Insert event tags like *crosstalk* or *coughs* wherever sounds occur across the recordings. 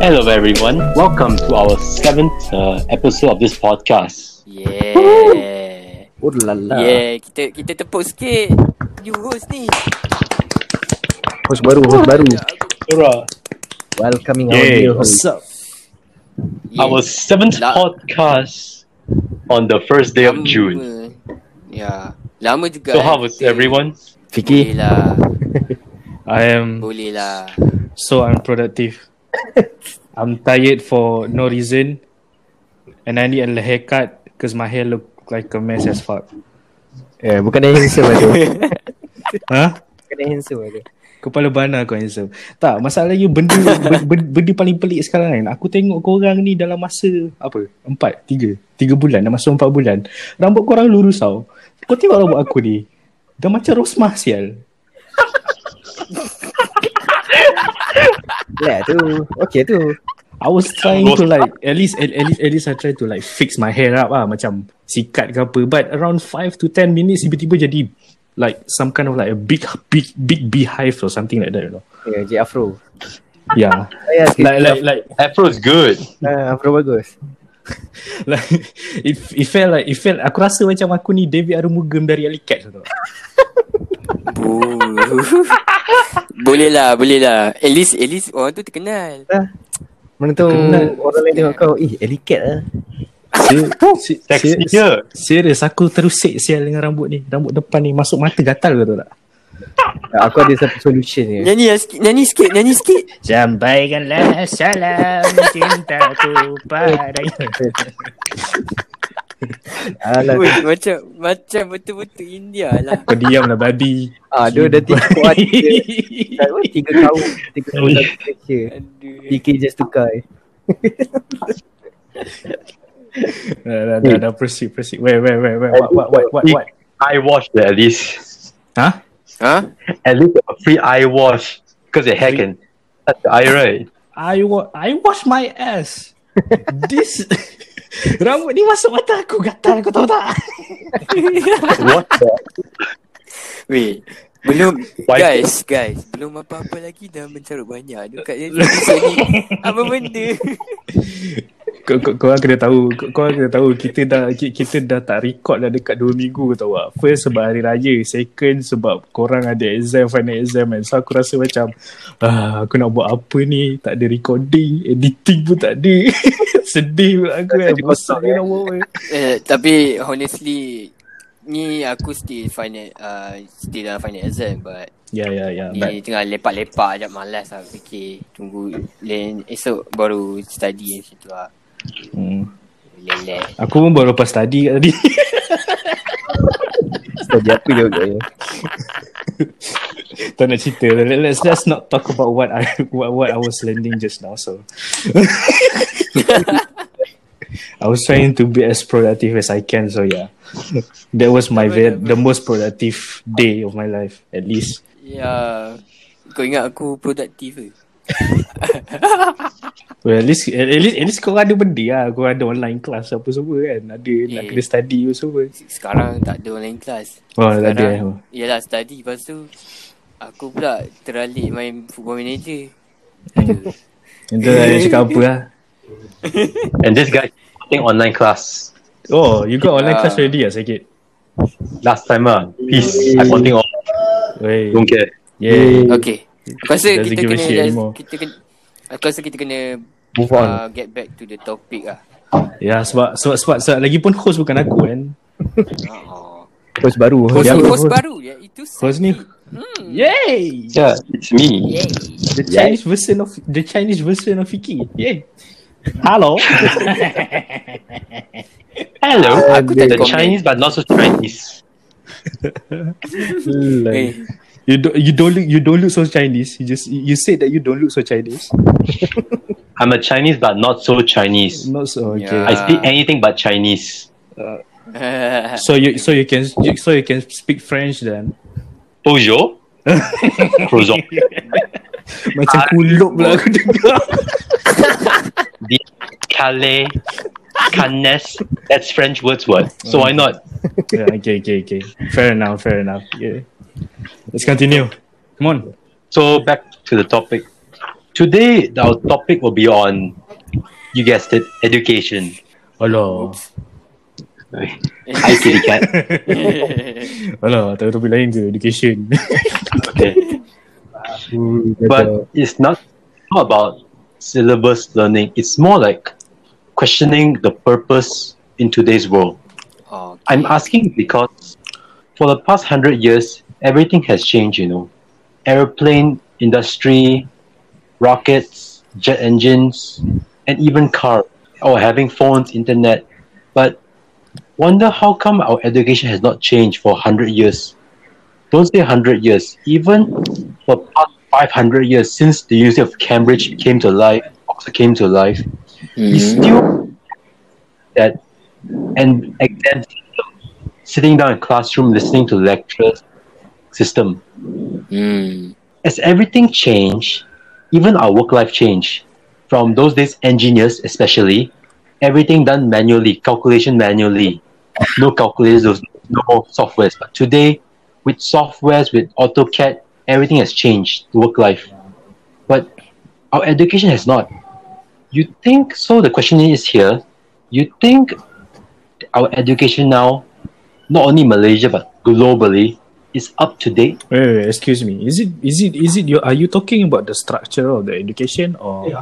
Hello, everyone. Welcome to our seventh uh, episode of this podcast. Yeah. Oh la la. Yeah, kita kita tepuk sikit. You host ni. Host baru, host baru. Hurrah! Welcoming our Yay. new host. up? Yeah. Our seventh La- podcast on the first day of. June. Ya. Lama juga. So, eh, how was kita- everyone? Boleh Fiki. lah. I am Boleh lah. so unproductive. *laughs* I'm tired for no reason, and I need a haircut because my hair look like a mess as fuck. Eh, bukan yang handsome ada. *laughs* Huh? Bukan yang handsome ada. Kepala bana kau handsome. Tak, masalahnya benda, *laughs* benda, benda paling pelik sekarang kan. Aku tengok korang ni dalam masa apa? Empat, tiga. Tiga bulan, dah masuk empat bulan. Rambut korang lurus tau. Kau tengok rambut aku ni. Dah macam Rosmah sial. Lah tu. Okay tu. I was trying to like at least at, at least at least I try to like fix my hair up lah macam sikat ke apa but around 5 to 10 minutes tiba-tiba jadi like some kind of like a big big big beehive or something like that you know Ya, J Afro. yeah Ya, like like like Afro is good. Ah, Afro bagus. *laughs* like it, it felt like it felt aku rasa macam aku ni David Arumugam dari Alley Cat tu. *laughs* boleh lah, boleh lah. At least, at least orang tu terkenal. Mana tahu Kenal. orang lain tengok kau, eh, Elicat lah. *laughs* Se- Sexy serious, je. serious aku terusik sial dengan rambut ni rambut depan ni masuk mata gatal ke tu tak Aku ada satu solution ni. Nyanyi lah sikit, nyanyi sikit, nyanyi sikit. Sampaikanlah salam cintaku *laughs* pada Alah. Ui, macam macam betul-betul India lah. Kau diam lah babi Ah, dia dah tiga *laughs* kuat tiga. Dah tiga kaum, tiga kaum dalam Malaysia. Aduh. DK just tukar. *laughs* Dah, dah, dah, dah, proceed, proceed. Wait, wait, wait, wait. What, what, what, what, what? Eye wash there, at least. Huh? Ha? At least a free eye wash. Because hair can touch the eye, right? I, wa- I wash my ass. *laughs* This... *laughs* Rambut ni masuk mata aku gatal kau tahu tak? What the? Wait. Belum Why- guys, guys, belum apa-apa lagi dah mencarut banyak dekat episode ni. Apa benda? *laughs* Kau, kau, kena tahu, kau, kena tahu kita dah ki- kita dah tak record dah dekat 2 minggu kau tahu tak? First sebab hari raya, second sebab korang ada exam, final exam kan. So aku rasa macam ah, aku nak buat apa ni? Tak ada recording, editing pun tak ada. *laughs* Sedih pula aku kan. Bosan kosong, ni eh. eh, tapi honestly ni aku still final uh, still dalam final exam but Ya, ya, ya. ni But, tengah lepak-lepak je malas lah fikir tunggu lain esok baru study macam tu lah. Hmm. Lelek. Aku pun baru lepas study kat tadi. *laughs* Study apa juga ya. *laughs* tak nak cerita. Let- Let's just not talk about what I what, what I was learning just now. So *laughs* I was trying to be as productive as I can. So yeah, that was my ve- the most productive day of my life, at least. Ya. Kau ingat aku produktif ke? Well, at least at least at least kau ada benda lah. Kau ada online class apa semua kan. Ada nak Eh. kena study apa semua. Sekarang tak ada online class. Oh, tak ada. eh. Sekarang, Yelah study Lepas tu Aku pula teralik main football manager Aduh. Itu lah dia cakap apa lah. *laughs* And this guy taking online class. Oh, you got online Ah. class already lah sikit. Last time, ah, peace. I on. Wey. Don't care. Yeah. Okay Aku rasa kita kena shit anymore. Kita kena Aku rasa kita kena Move on. uh, Get back to the topic lah Ya sebab sebab sebab, sebab lagi pun host bukan aku kan. oh. Host baru. Host, apa? host baru ya Itu Host ni. hmm. Yay! Yeah, it's me. Yay. The Chinese version of the Chinese version of Fiki. Yay! Hello. *laughs* Hello. Aku tak the. Chinese, but not so Chinese. *laughs* Eh, you don't you don't look you don't look so Chinese. You just you said that you don't look so Chinese. *laughs* I'm a Chinese, but not so Chinese. Not so okay. Yeah. I speak anything but Chinese. Uh. *laughs* So you so you can you, so you can speak French then. Bonjour. *laughs* Croissant. Macam ah. kulup lah aku dengar. The Calais. Cannes. That's French words, what? So why not? yeah, okay, okay, okay. Fair enough, fair enough. Yeah. Let's continue. Come on. So back to the topic. today our topic will be on, you guessed it, education. Hello. Hi, kitty cat. Alah, tak ada topik lain ke education. Okay. *laughs* But it's not, not about syllabus learning. It's more like questioning the purpose in today's world. oh, I'm asking because for the past hundred years, everything has changed. You know, airplane industry, rockets, jet engines, and even car, or having phones, internet. But wonder how come our education has not changed for hundred years. Don't say hundred years. Even for past five hundred years since the University of Cambridge came to life, Oxford came to life, we Mhm. still that and exam sitting down in classroom listening to lectures system. Hmm. as everything changed even our work life changed from those days engineers especially everything done manually calculation manually. No calculators no softwares. But today with softwares with AutoCAD everything has changed work life. But our education has not. You think so the question is here you think our education now not only Malaysia but globally is up to date wait, wait, wait, excuse me. Is it is it is it you are you talking about the structure of the education or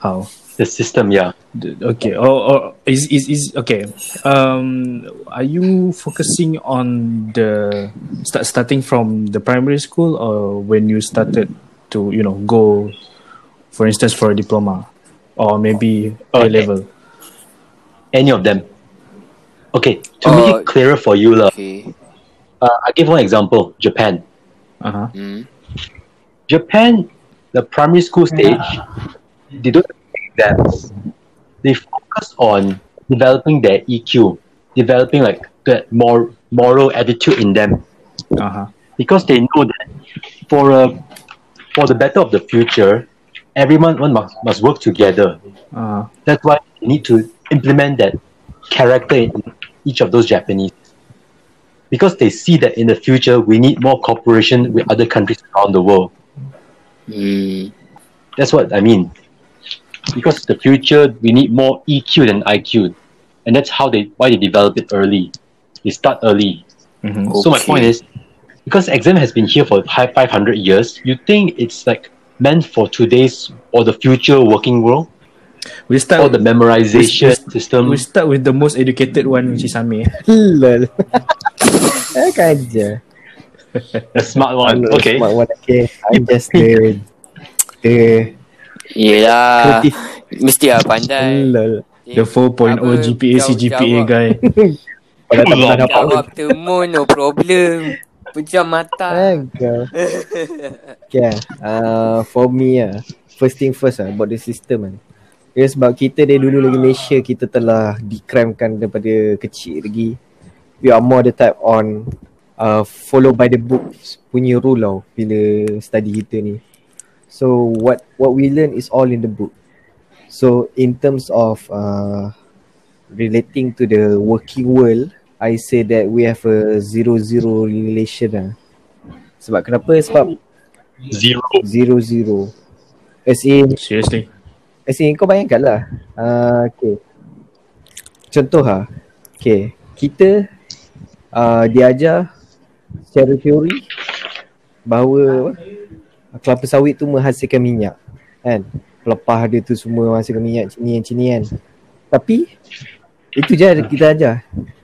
how? the system yeah The- Okay. Or, or is is is okay. Um, are you focusing on the start starting from the primary school or when you started to you know go, for instance, for a diploma, or maybe A Okay. level? any of them. Okay, to Uh, make it clearer for you, lah, Okay. Uh, I give one example Japan. Uh huh. Hmm. Japan, the primary school stage, they don't have exams. They focus on developing their EQ, developing like that more moral attitude in them Uh huh. because they know that for a for the better of the future, everyone one must, must work together. Uh That's why you need to implement that character in each of those Japanese. Because they see that in the future we need more cooperation with other countries around the world. Hmm. That's what I mean. Because the future we need more EQ than IQ. And that's how they why they develop it early. They start early. mhm. So my point is because exam has been here for high 500 years, you think it's like meant for today's or the future working world We start. the memorization we- system we start with the most educated one, which is Amir. *laughs* Lol. *laughs* Eh kaja. the smart one I'm okay Smart one. Okay. I'm just the the Yelah. creative. Mesti lah pandai. Lol. The 4.0 Apa, GPA jawab- CGPA jawab. guy. *laughs* Kalau tak pernah dapat Jawab temu no problem. Pejam mata. Eh. Okay, uh, for me ah, first thing first ah, about the system kan. Ya sebab kita dari dulu lagi Malaysia kita telah dikramkan daripada kecil lagi. We are more the type on uh, follow by the books punya rule tau bila study kita ni. So what what we learn is all in the book. So in terms of uh, relating to the working world, I say that we have a zero-zero relation lah. Sebab kenapa? Sebab zero zero-zero. As in, Seriously. As in kau bayangkan lah. Uh, okay. Contoh lah. Okay. Kita uh, diajar secara teori bahawa apa, kelapa sawit tu menghasilkan minyak. Kan? Pelepah dia tu semua menghasilkan minyak cinian-cinian. Tapi itu je yang kita ajar.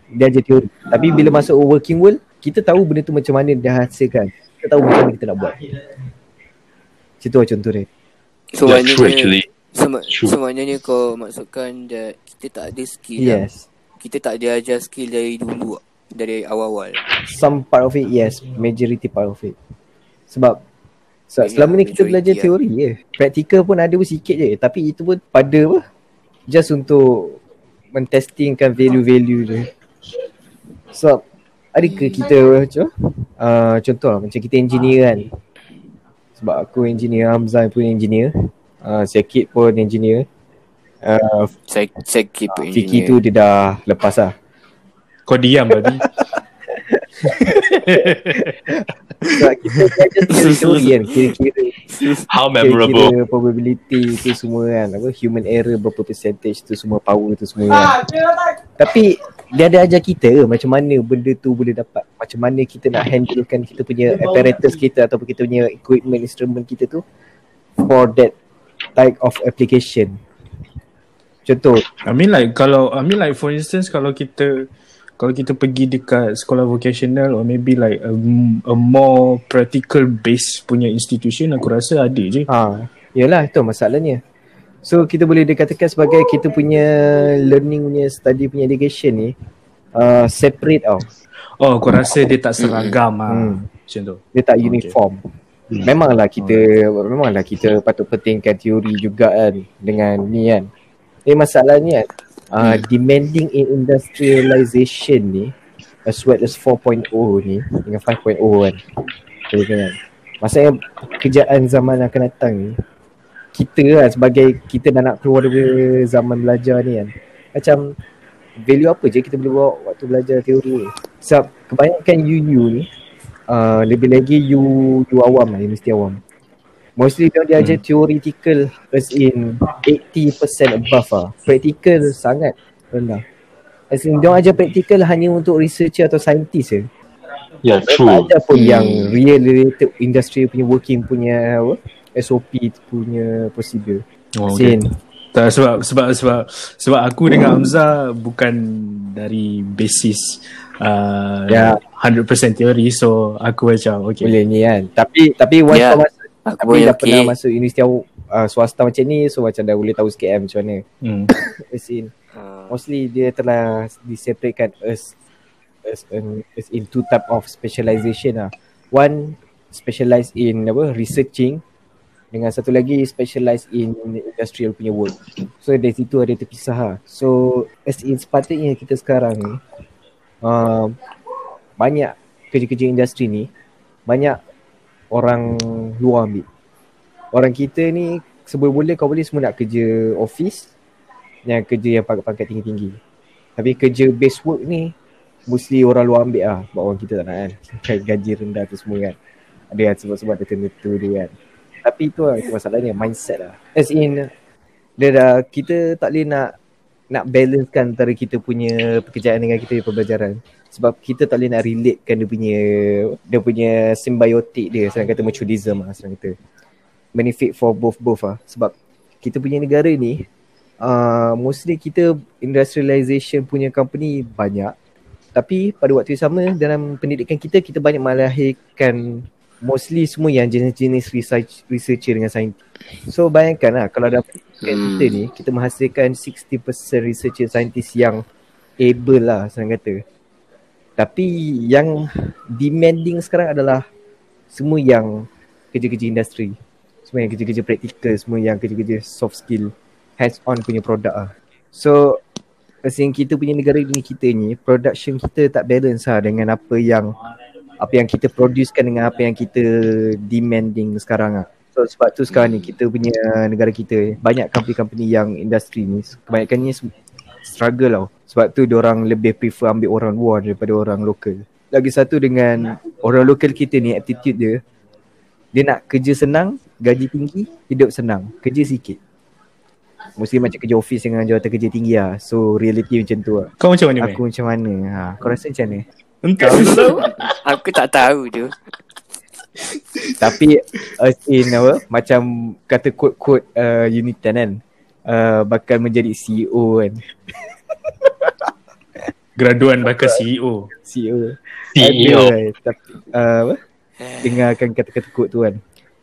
Dia ajar teori. Tapi bila masuk working world, kita tahu benda tu macam mana dia hasilkan. Kita tahu macam mana kita nak buat. Macam tu lah contoh dia. So yeah, true maknanya actually so, mak- True. so maknanya kau maksudkan that kita tak ada skill lah. Yes. Kita tak ada ajar skill dari dulu dari awal-awal. some part of it yes majority part of it sebab sebab Yalah, selama ni kita belajar lah. teori je praktikal pun ada pun sikit je tapi itu pun pada apa just untuk mentestingkan value-value je sebab ada ke kita macam uh, contoh lah macam kita engineer kan sebab aku engineer Hamzah pun engineer uh, Sekit pun engineer uh, Saya saya keep Fiki tu dia dah lepas lah Kau diam tadi. *laughs* sebab kita teori-teori *laughs* kan kira-kira How Kira, memorable. kira probability tu semua kan apa human error berapa percentage tu semua power tu semua kan. Tapi dia ada ajar kita ke macam mana benda tu boleh dapat macam mana kita nak handlekan kita punya apparatus kita ataupun kita punya equipment instrument kita tu for that type of application. Contoh I mean like kalau I mean like for instance kalau kita kalau kita pergi dekat sekolah vocational or maybe like a, a more practical base punya institution aku rasa ada je. Ha, yalah itu masalahnya. So kita boleh dikatakan sebagai kita punya learning punya study punya education ni uh, separate tau. Oh aku rasa dia tak seragam ah. Hmm. Macam tu. Dia tak uniform. Memanglah kita memanglah kita patut pentingkan teori juga kan dengan ni kan. Ni masalahnya kan uh, demanding in industrialization ni as well as 4.0 ni dengan 5.0 kan. Boleh kan. Maksudnya pekerjaan zaman akan datang ni kita lah sebagai kita dah nak keluar daripada zaman belajar ni kan. Macam value apa je kita boleh bawa waktu belajar teori ni. Sebab kebanyakan you-you ni uh, lebih lagi you you awam lah, universiti awam. Mostly dia dia ajar theoretical as in 80% above lah. Practical sangat rendah. As in dia ajar practical hanya untuk researcher atau scientist je. Yeah, Tak true. ada pun yang real related industry punya working punya apa, SOP punya prosedur. Oh, Sin. Tak sebab sebab sebab sebab aku dengan Hamzah bukan dari basis uh, Ya. 100% teori so aku macam okay. Boleh ni kan. Tapi tapi once kau masuk Aku tapi boleh dah okey. pernah masuk universiti uh, swasta macam ni so macam dah boleh tahu sikit kan macam mana. Hmm. *coughs* As in Ah, mostly dia telah diseparatekan as as, an, as in two type of specialization lah. One specialize in apa researching dengan satu lagi specialize in industrial punya work. So dari situ ada terpisah lah. So as in sepatutnya kita sekarang ni uh, banyak kerja-kerja industri ni banyak orang luar ambil. Orang kita ni sebelum boleh kau boleh semua nak kerja office yang kerja yang pangkat-pangkat tinggi-tinggi. Tapi kerja base work ni mostly orang luar ambil lah sebab orang kita tak nak kan. *laughs* Kan gaji rendah tu semua kan. Ada kan sebab-sebab tertentu dia kan. Tapi itu lah masalahnya mindset lah. As in dia dah kita tak boleh nak nak balancekan antara kita punya pekerjaan dengan kita punya pembelajaran. Sebab kita tak boleh nak relatekan dia punya dia punya symbiotic dia senang kata mutualism lah senang kata. Benefit for both both lah. Sebab kita punya negara ni uh, mostly kita industrialization punya company banyak tapi pada waktu yang sama dalam pendidikan kita kita banyak melahirkan mostly semua yang jenis-jenis research researcher dengan saintis. So bayangkan lah kalau dalam pendidikan Hmm. kita ni kita menghasilkan 60% researcher saintis yang able lah senang kata. Tapi yang demanding sekarang adalah semua yang kerja-kerja industri. Semua yang kerja-kerja praktikal, semua yang kerja-kerja soft skill, hands on punya produk lah. So as kita punya negara ni kita ni production kita tak balance lah dengan apa yang apa yang kita producekan dengan apa yang kita demanding sekarang lah. So sebab tu sekarang ni kita punya negara kita banyak company-company yang industri ni kebanyakannya struggle tau. Sebab tu orang lebih prefer ambil orang luar daripada orang lokal. Lagi satu dengan orang lokal kita ni aptitude dia dia nak kerja senang, gaji tinggi, hidup senang. Kerja sikit. Mesti macam kerja office dengan jawatan kerja tinggi lah. So reality macam tu lah. Kau macam mana Aku macam mana? Ha, kau rasa macam mana? Entah aku tak tahu. *laughs* Aku tak tahu je. Tapi as in apa macam kata quote-quote uh, Unitan kan uh, bakal menjadi CEO kan. *laughs* Graduan bakal CEO. CEO. CEO. Ada, tapi uh, apa? Dengarkan kata-kata quote tu kan.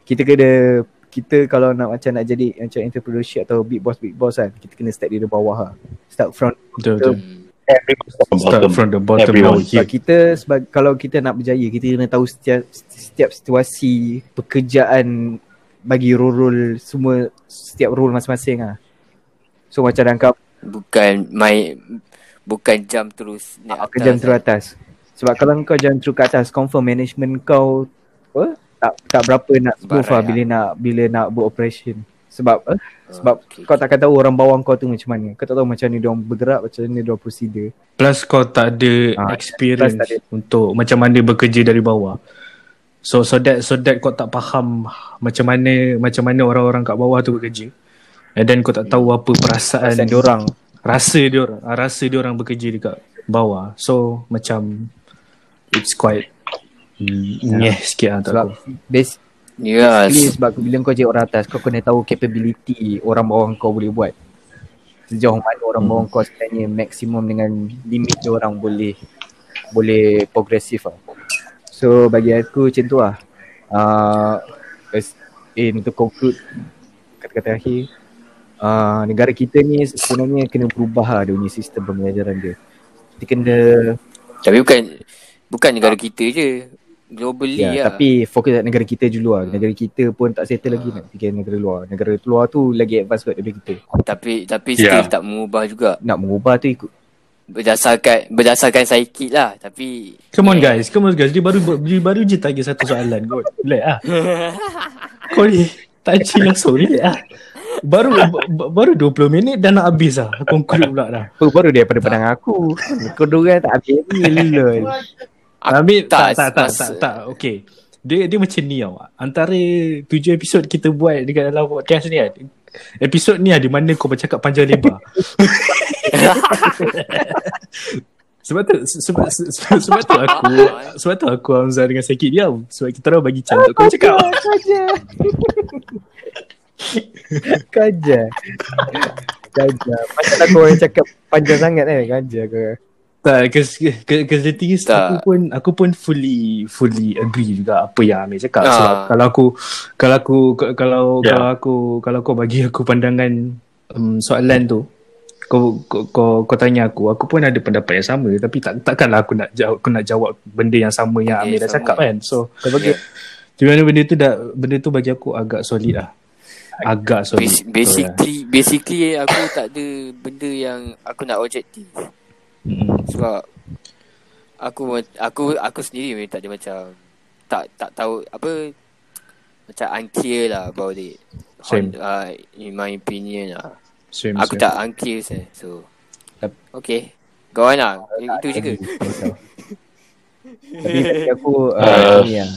Kita kena kita kalau nak macam nak jadi macam entrepreneurship atau big boss big boss kan kita kena start dari bawah lah. Start from Betul betul. Start from the bottom Everyone. now here. kita sebab kalau kita nak berjaya kita kena tahu setiap setiap situasi pekerjaan bagi role-role semua setiap role masing-masing lah. So macam dalam kau Bukan main bukan jam terus naik atas. ke jam terus atas. Sebab kalau kau jam terus ke atas confirm management kau apa tak tak berapa nak smooth lah Barai bila nak bila nak buat operation. Sebab eh, sebab okay. kau takkan tahu orang bawah kau tu macam mana. Kau tak tahu macam ni dia orang bergerak, macam ni dia orang prosedur. Plus kau tak ada Ah, experience tak ada. untuk macam mana bekerja dari bawah. So so that so that kau tak faham macam mana macam mana orang-orang kat bawah tu bekerja. And then kau tak tahu apa perasaan Perasaan dia orang, rasa dia orang, ah, rasa dia orang bekerja dekat bawah. So macam it's quite mm, yeah. sikit lah tak Sebab tahu. Yes. Basically sebab bila kau jadi orang atas kau kena tahu capability orang bawah kau boleh buat. Sejauh mana orang bawah kau sebenarnya maksimum dengan limit dia orang boleh boleh progresif lah. So bagi aku macam tu lah. Uh, in to conclude kata-kata akhir uh, negara kita ni sebenarnya kena berubah lah dia punya sistem pembelajaran dia. Kita kena Tapi bukan bukan negara kita je. Globally Ya, lah. tapi fokus kat negara kita dulu lah. Negara kita pun tak settle lagi nak fikir negara luar. Negara luar tu lagi advance kot daripada kita. tapi tapi Ya. still tak mengubah juga. Nak mengubah tu ikut Berdasarkan berdasarkan sikit lah. Tapi Come on guys, come on guys. Dia baru dia baru je tanya satu soalan kau. Relax ah. *laughs* Kau ni tak chill langsung relax ah. Baru ba- baru 20 minit dah nak habis ah. Conclude pula dah. baru daripada pandang aku. Kau dorang tak habis ni lol. Habis tak tak, tak tak mas- tak, tak. Okay. Dia dia macam ni tau. Antara tujuh episod kita buat dekat dalam podcast ni kan. Episod ni ada mana kau bercakap panjang lebar. *laughs* sebab tu sebab sebab, sebab tu aku sebab tu aku Hamzah dengan sakit diam sebab kita orang bagi chance untuk kau cakap. Kaja. Kaja. Kaja. Macam aku orang cakap panjang sangat eh. Kaja ke. Tak, cause, cause, cause the thing is, Tak. aku pun aku pun fully fully agree juga apa yang Amir cakap. Ah. Sebab kalau aku kalau aku kalau Yeah. kalau aku kalau kau bagi aku pandangan um, soalan tu, kau, kau kau kau tanya aku, aku pun ada pendapat yang sama tapi tak takkanlah aku nak jawab aku nak jawab benda yang sama yang Benda Amir dah sama. cakap kan. So, Kau bagi Yeah. di mana benda tu dah benda tu bagi aku agak solid lah. Agak solid. Bas- basically basically aku tak ada benda yang aku nak objektif. Mm. Sebab aku aku aku sendiri memang tak ada macam tak tak tahu apa macam unclear lah about it. Same. Uh, in my opinion lah. Same, Aku same. tak unclear saya. So Tap- okay. Go on lah. Itu je ke? *laughs* Tapi bagi aku *laughs* uh, Uh, ni lah.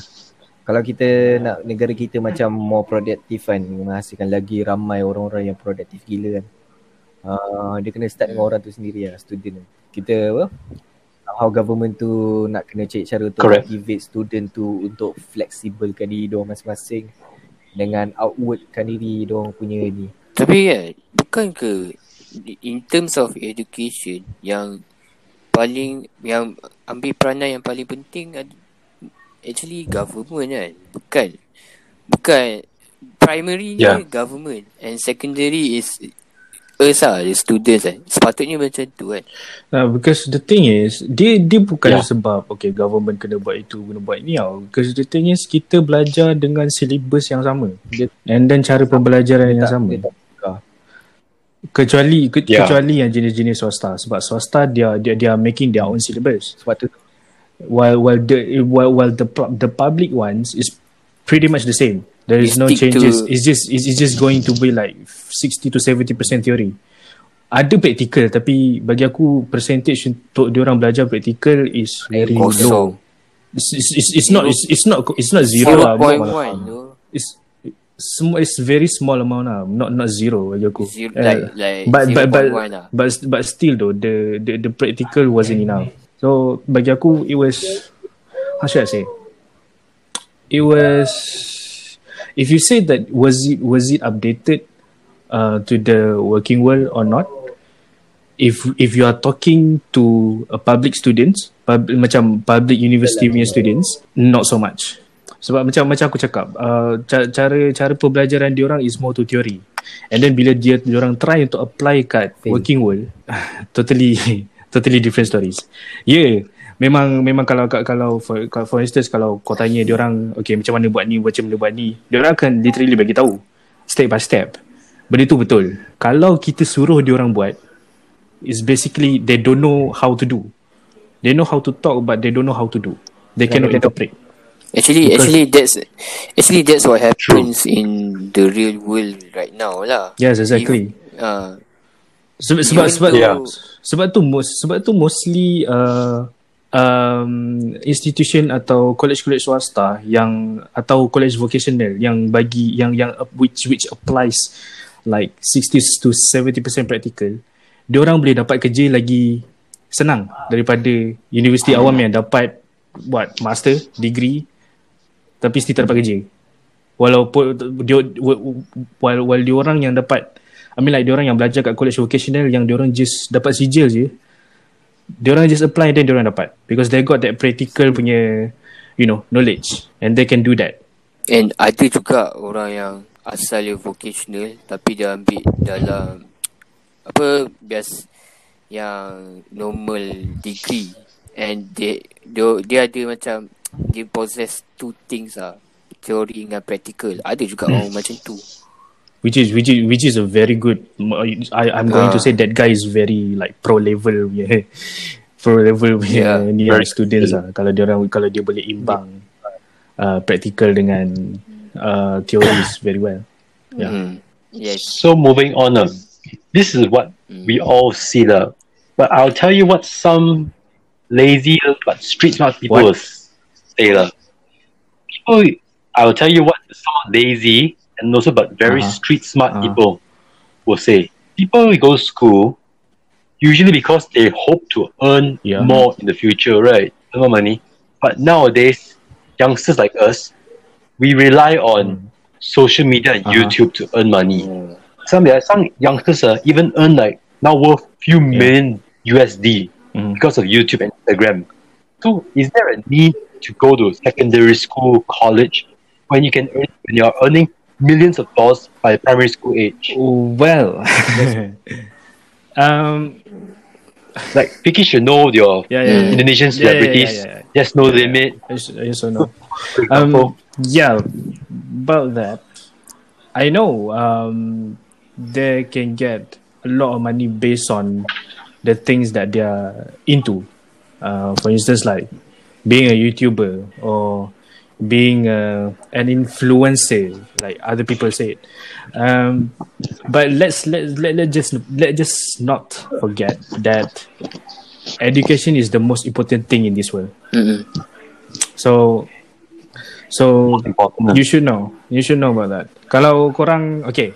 Kalau kita nak negara kita macam more produktif kan menghasilkan lagi ramai orang-orang yang produktif gila kan. Uh, dia kena start dengan orang tu sendiri lah student. Kita apa? How government tu nak kena cari cara untuk Correct. motivate student tu untuk fleksibelkan diri diorang masing-masing dengan outwardkan diri diorang punya ni. Tapi kan bukan ke in terms of education yang paling yang ambil peranan yang paling penting actually government kan bukan bukan primary yeah. government and secondary is us lah the students kan sepatutnya macam tu kan Uh, because the thing is dia dia bukan Yeah. sebab okay government kena buat itu kena buat ni tau. Because the thing is kita belajar dengan syllabus yang sama Dia, and then cara pembelajaran dia yang tak, sama. dia tak tukar. Kecuali ke, Yeah. kecuali yang jenis-jenis swasta sebab swasta dia dia dia are making their own syllabus. Sebab tu While while the while, while the the public ones is pretty much the same. There is no changes. to- It's just it's, it's just going to be like 60 to 70% theory. Ada practical tapi bagi aku percentage untuk diorang belajar practical is very low. It's, it's, it's, it's not it's, it's not it's not zero lah. 0.1 tu It's small it's very small amount lah. Not not zero bagi aku. Zero, Eh, like like but but but 0.1 lah but but still though the the the practical wasn't enough. So bagi aku it was how should I say? It was if you say that was it was it updated uh, to the working world or not? If if you are talking to a public students, pub, macam public university punya students, not so much. Sebab macam macam aku cakap, uh, ca- cara cara pembelajaran diorang is more to theory. And then bila dia diorang try untuk apply kat Fail. working world, *laughs* totally totally different stories. Yeah, memang memang kalau kalau for for instance kalau kau tanya diorang okay macam mana buat ni, macam mana buat ni, diorang akan literally bagi tahu step by step. Benda tu betul. Kalau kita suruh diorang buat, is basically they don't know how to do. They know how to talk but they don't know how to do. They cannot interpret. Actually, Because- actually that's actually that's what happens in the real world right now lah. Yes, exactly. If, uh, Sebab sebab sebab Yeah. sebab tu most sebab tu mostly uh, um, institution atau college-college swasta yang atau college vocational yang bagi yang yang which which applies like 60 to 70% practical dia orang boleh dapat kerja lagi senang daripada universiti awam yang dapat buat master degree tapi still tak dapat kerja. Walaupun dia while, while dia orang yang dapat I mean like dia orang yang belajar kat college vocational yang dia orang just dapat sijil je dia orang just apply then dia orang dapat. Because they got that practical punya you know knowledge. And they can do that. And ada juga orang yang asal dia vocational tapi dia ambil dalam apa bias yang normal degree. And dia dia, dia ada macam dia possess two things ah teori dengan practical. Ada juga orang macam tu which is which is which is a very good I I'm going to Ah. say that guy is very like pro level *laughs* yeah pro level *laughs* Yeah, yeah, ni very students lah kalau dia orang kalau dia boleh imbang uh, practical dengan uh, theories very well yeah hmm. yes So moving on, uh, this is what we all see, uh, but I'll tell you what some lazy but street smart people What? say. Uh. People, I'll tell you what some lazy and also but very Uh-huh. street smart Uh-huh. people will say. People who go to school usually because they hope to earn Yeah. more in the future, right? Earn more money. But nowadays, youngsters like us, we rely on social media and Uh-huh. YouTube to earn money. Some yeah, some youngsters uh, even earn like now worth few million USD Mhm. because of YouTube and Instagram. So is there a need to go to secondary school, college when you can earn when you're earning millions of dollars by primary school age? well *laughs* um Like Vicky should know your yeah yeah, yeah. Indonesian Yeah, yeah, yeah, celebrities. yeah, yeah. There's no limit. Yes, yes or no For example. Um, yeah, about that, I know um, they can get a lot of money based on the things that they are into. Uh, for instance, like being a YouTuber or being uh, an influencer, like other people say it. Um, but let's let let let just let just not forget that education is the most important thing in this world. Mm-mm. So so you should know. You should know about that. Kalau korang okay.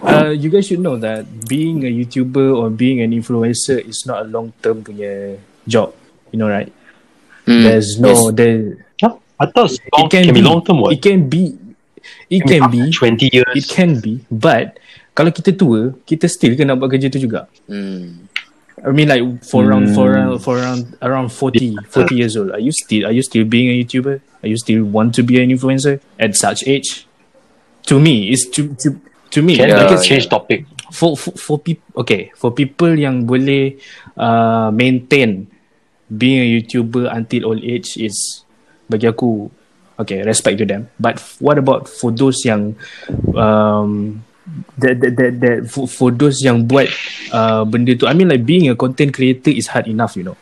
Uh, you guys should know that being a YouTuber or being an influencer is not a long term punya job. You know, right? Mm. There's no Yes. there. I thought It can, can, be be long term. What? It can be. It can be. twenty years. It can be. But kalau kita tua, kita still kena buat kerja tu juga. Hmm. I mean like for around for Hmm. around for around around 40 40 years old. Are you still are you still being a YouTuber? Are you still want to be an influencer at such age? To me, it's to to to me. Can Yeah, like it's, change topic? for for, for people okay for people yang boleh uh, maintain being a YouTuber until old age is bagi aku okay respect to them. But what about for those yang um, that that that, that for, for those yang buat uh, benda tu I mean like being a content creator is hard enough you know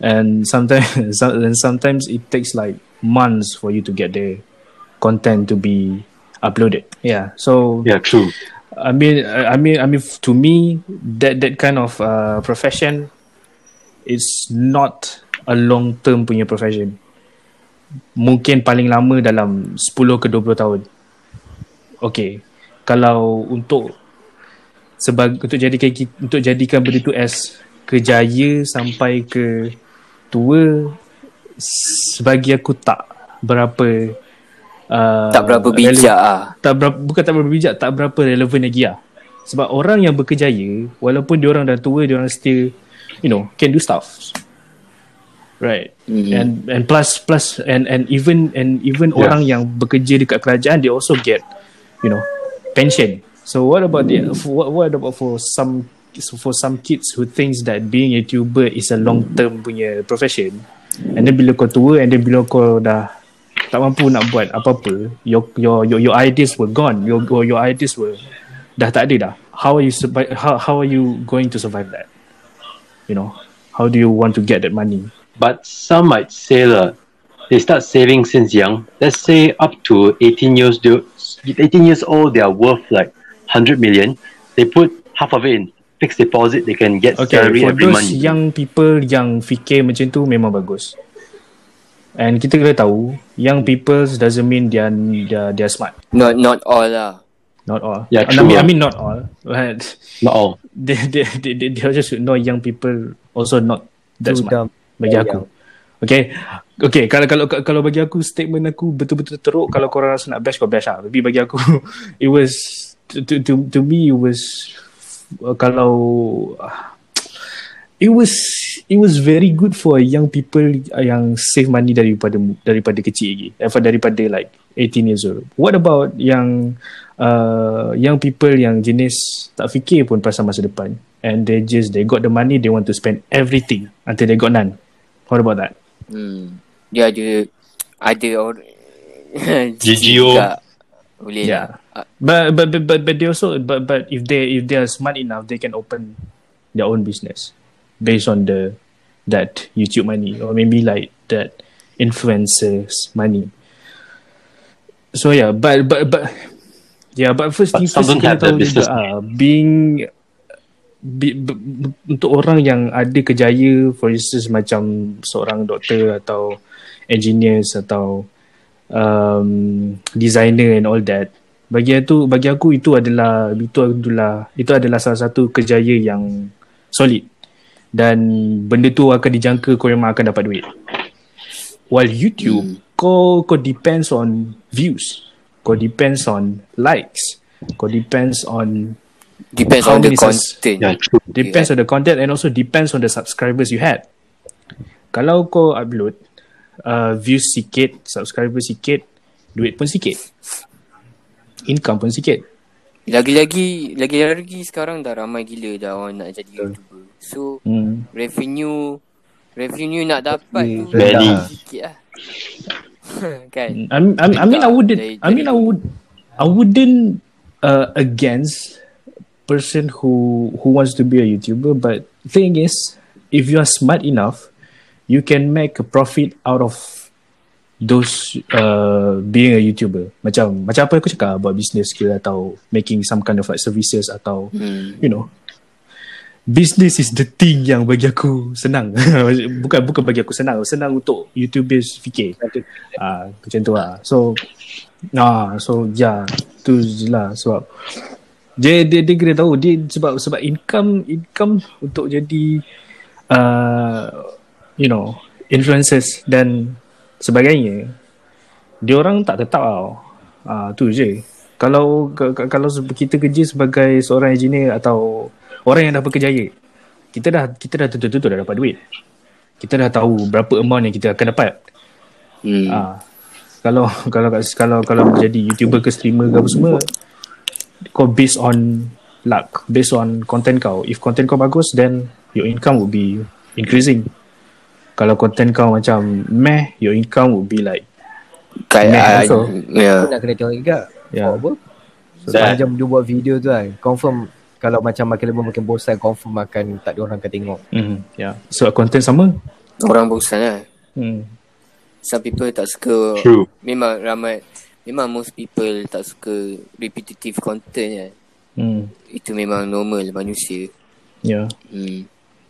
and sometimes *laughs* and sometimes it takes like months for you to get the content to be uploaded yeah so Yeah, true. I mean, I mean, I mean, to me, that that kind of uh, profession is not a long term punya profession. Mungkin paling lama dalam 10 ke 20 tahun. Okay, kalau untuk sebag untuk jadikan untuk jadikan benda tu as kejaya sampai ke tua, sebagi aku tak berapa uh, Tak berapa rele- bijak ah. tak berapa, bukan tak berapa bijak tak berapa relevan lagi lah sebab orang yang berkejaya walaupun dia orang dah tua dia orang still you know can do stuff right. Mhm. and and plus plus and and even and even Yeah. orang yang bekerja dekat kerajaan they also get you know pension. So what about the for, what, what about for some for some kids who thinks that being a YouTuber is a long term punya profession? And then bila kau tua and then bila kau dah tak mampu nak buat apa-apa your your your, your ideas were gone. Your your, your ideas were dah tak ada dah. How are you survive how, how are you going to survive that? You know how do you want to get that money But some might say that they start saving since young. Let's say up to 18 years, do 18 years old, they are worth like 100 million. They put half of it in fixed deposit, they can get Okay, salary for those young people yang fikir macam tu memang bagus. And kita kena tahu, young people doesn't mean they are, they are, they are smart. Not not all lah. Not all. Yeah, I true mean, I mean not all. But Not all. *laughs* they, they, they, they, they just know young people also not that Too smart. dumb. Bagi Oh, aku. Okay. Okay, kalau kalau kalau bagi aku statement aku betul-betul teruk kalau korang rasa nak bash kau bash lah. Tapi bagi aku *laughs* it was to to to, to me it was uh, kalau uh, it was it was very good for young people yang save money daripada daripada kecil lagi. Daripada daripada like 18 years old. What about yang uh, young people yang jenis tak fikir pun pasal masa depan and they just they got the money they want to spend everything until they got none. What about that? Hmm. Dia ada ada orang *laughs* GGO. Boleh Yeah. lah. Ah, But but but but, but they also but but if they if they are smart enough, they can open their own business based on the that YouTube money or maybe like that influencers money. So yeah, but but but yeah, but first But thing some first kita have tahu juga ah, being be, be, untuk orang yang ada kejaya for instance macam seorang doktor atau engineers atau um, designer and all that bagi aku bagi aku itu adalah itu adalah itu adalah salah satu kejaya yang solid. Dan benda tu akan dijangka kau memang akan dapat duit. While YouTube kau kau depends on views. Kau depends on likes. Kau depends on Depends on the content. Yeah, true. Depends on the content and also depends on the subscribers you had. Kalau kau upload uh, views sikit, subscribers sikit, duit pun sikit. Income pun sikit. Lagi-lagi lagi-lagi sekarang dah ramai gila dah orang nak jadi YouTuber. So Hmm. revenue revenue nak dapat Hmm, tu sikit lah. *laughs* kan? I, I, I mean I wouldn't I mean I would I wouldn't uh, against person who who wants to be a YouTuber but thing is if you are smart enough you can make a profit out of those uh, being a YouTuber. Macam macam apa aku cakap buat business ke atau making some kind of like services atau Hmm. you know. Business is the thing yang bagi aku senang. *laughs* Bukan bukan bagi aku senang senang untuk YouTubers fikir. Ah macam tu lah. So ah so ya tu je lah sebab dia dia dia kena tahu. Dia sebab sebab income income untuk jadi uh, you know influencers dan sebagainya dia orang tak tetap tau. Ah tu je. Kalau kalau kita kerja sebagai seorang engineer atau orang yang dah berkejaya kita dah kita dah tentu-tentu dah dapat duit. Kita dah tahu berapa amount yang kita akan dapat. Hmm. Ah, kalau kalau kalau kalau menjadi YouTuber ke streamer ke apa semua kau based on luck, based on content kau. If content kau bagus then your income will be increasing. Kalau content kau macam meh, your income will be like Kayak Meh ah, also. Aku nak kena tengok juga Ya. yeah. apa so, That- Macam dia buat video tu kan Confirm Kalau macam makin lama makin bosan Confirm akan Tak ada orang akan tengok mm, yeah. So content sama. Orang bosan lah. Hmm. Some people tak suka True. Memang ramai Memang most people tak suka repetitive content kan. Hmm. Itu memang normal manusia. Yeah. Hmm.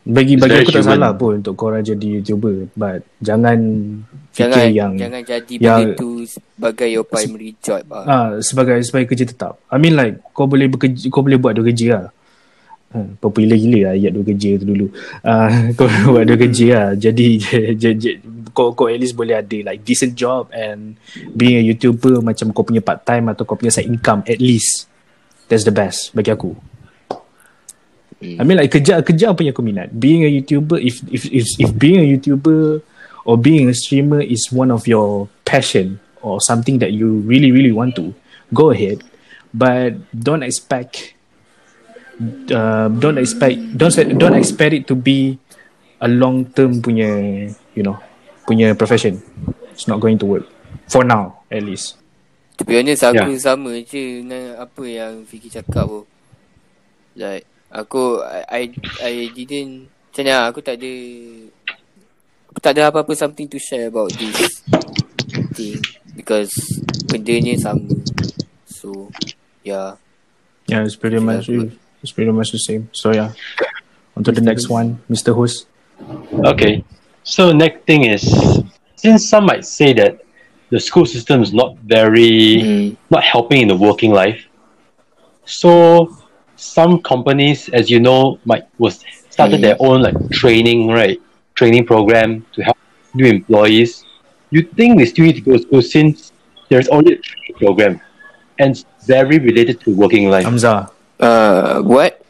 Bagi bagi aku tak human. salah pun untuk korang jadi YouTuber but jangan Jangan fikir yang jangan jadi yang- benda tu sebagai your primary job lah. Ah, sebagai sebagai kerja tetap. I mean like kau boleh bekerja, kau boleh buat dua kerja lah. Ha, popular gila lah ayat dua kerja tu dulu. Ah, *laughs* kau buat dua kerja lah. Jadi *laughs* kau kau at least boleh ada like decent job and being a YouTuber macam kau punya part time atau kau punya side income at least. That's the best bagi aku. I mean like kerja kerja apa yang aku minat. Being a YouTuber if if if, if being a YouTuber or being a streamer is one of your passion or something that you really really want to go ahead but don't expect uh, don't expect don't don't expect it to be a long term punya you know punya profession it's not going to work for now at least To be honest aku Yeah. sama je dengan apa yang Vicky cakap tu. Like aku I I, I didn't macam mana aku tak ada aku tak ada apa-apa something to share about this thing because bendanya sama. So yeah. yeah it's pretty much. It's pretty much the same. So yeah. On to the next one, Mr. Host. Okay. So next thing is, since some might say that the school system is not very Mm. not helping in the working life, so some companies, as you know, might was started Mm. their own like training right training program to help new employees. You think they still need to go to school since there's already a training program and it's very related to working life. Hamza. Uh, what?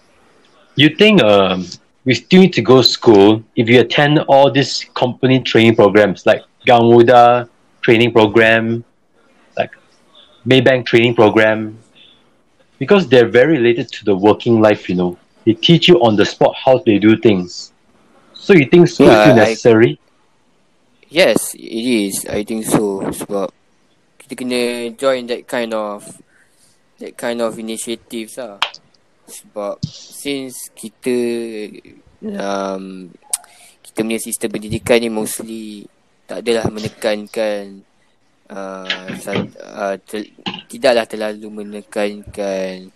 you think um, we still need to go to school if you attend all these company training programs like Gamuda training program, like Maybank training program, because they're very related to the working life, you know. They teach you on the spot how they do things. So you think school is Yeah, still I- necessary? Yes, it is. I think so. Sebab kita kena join that kind of that kind of initiatives lah. Sebab since kita um, kita punya sistem pendidikan ni mostly tak adalah menekankan uh, uh, tel- tidaklah terlalu menekankan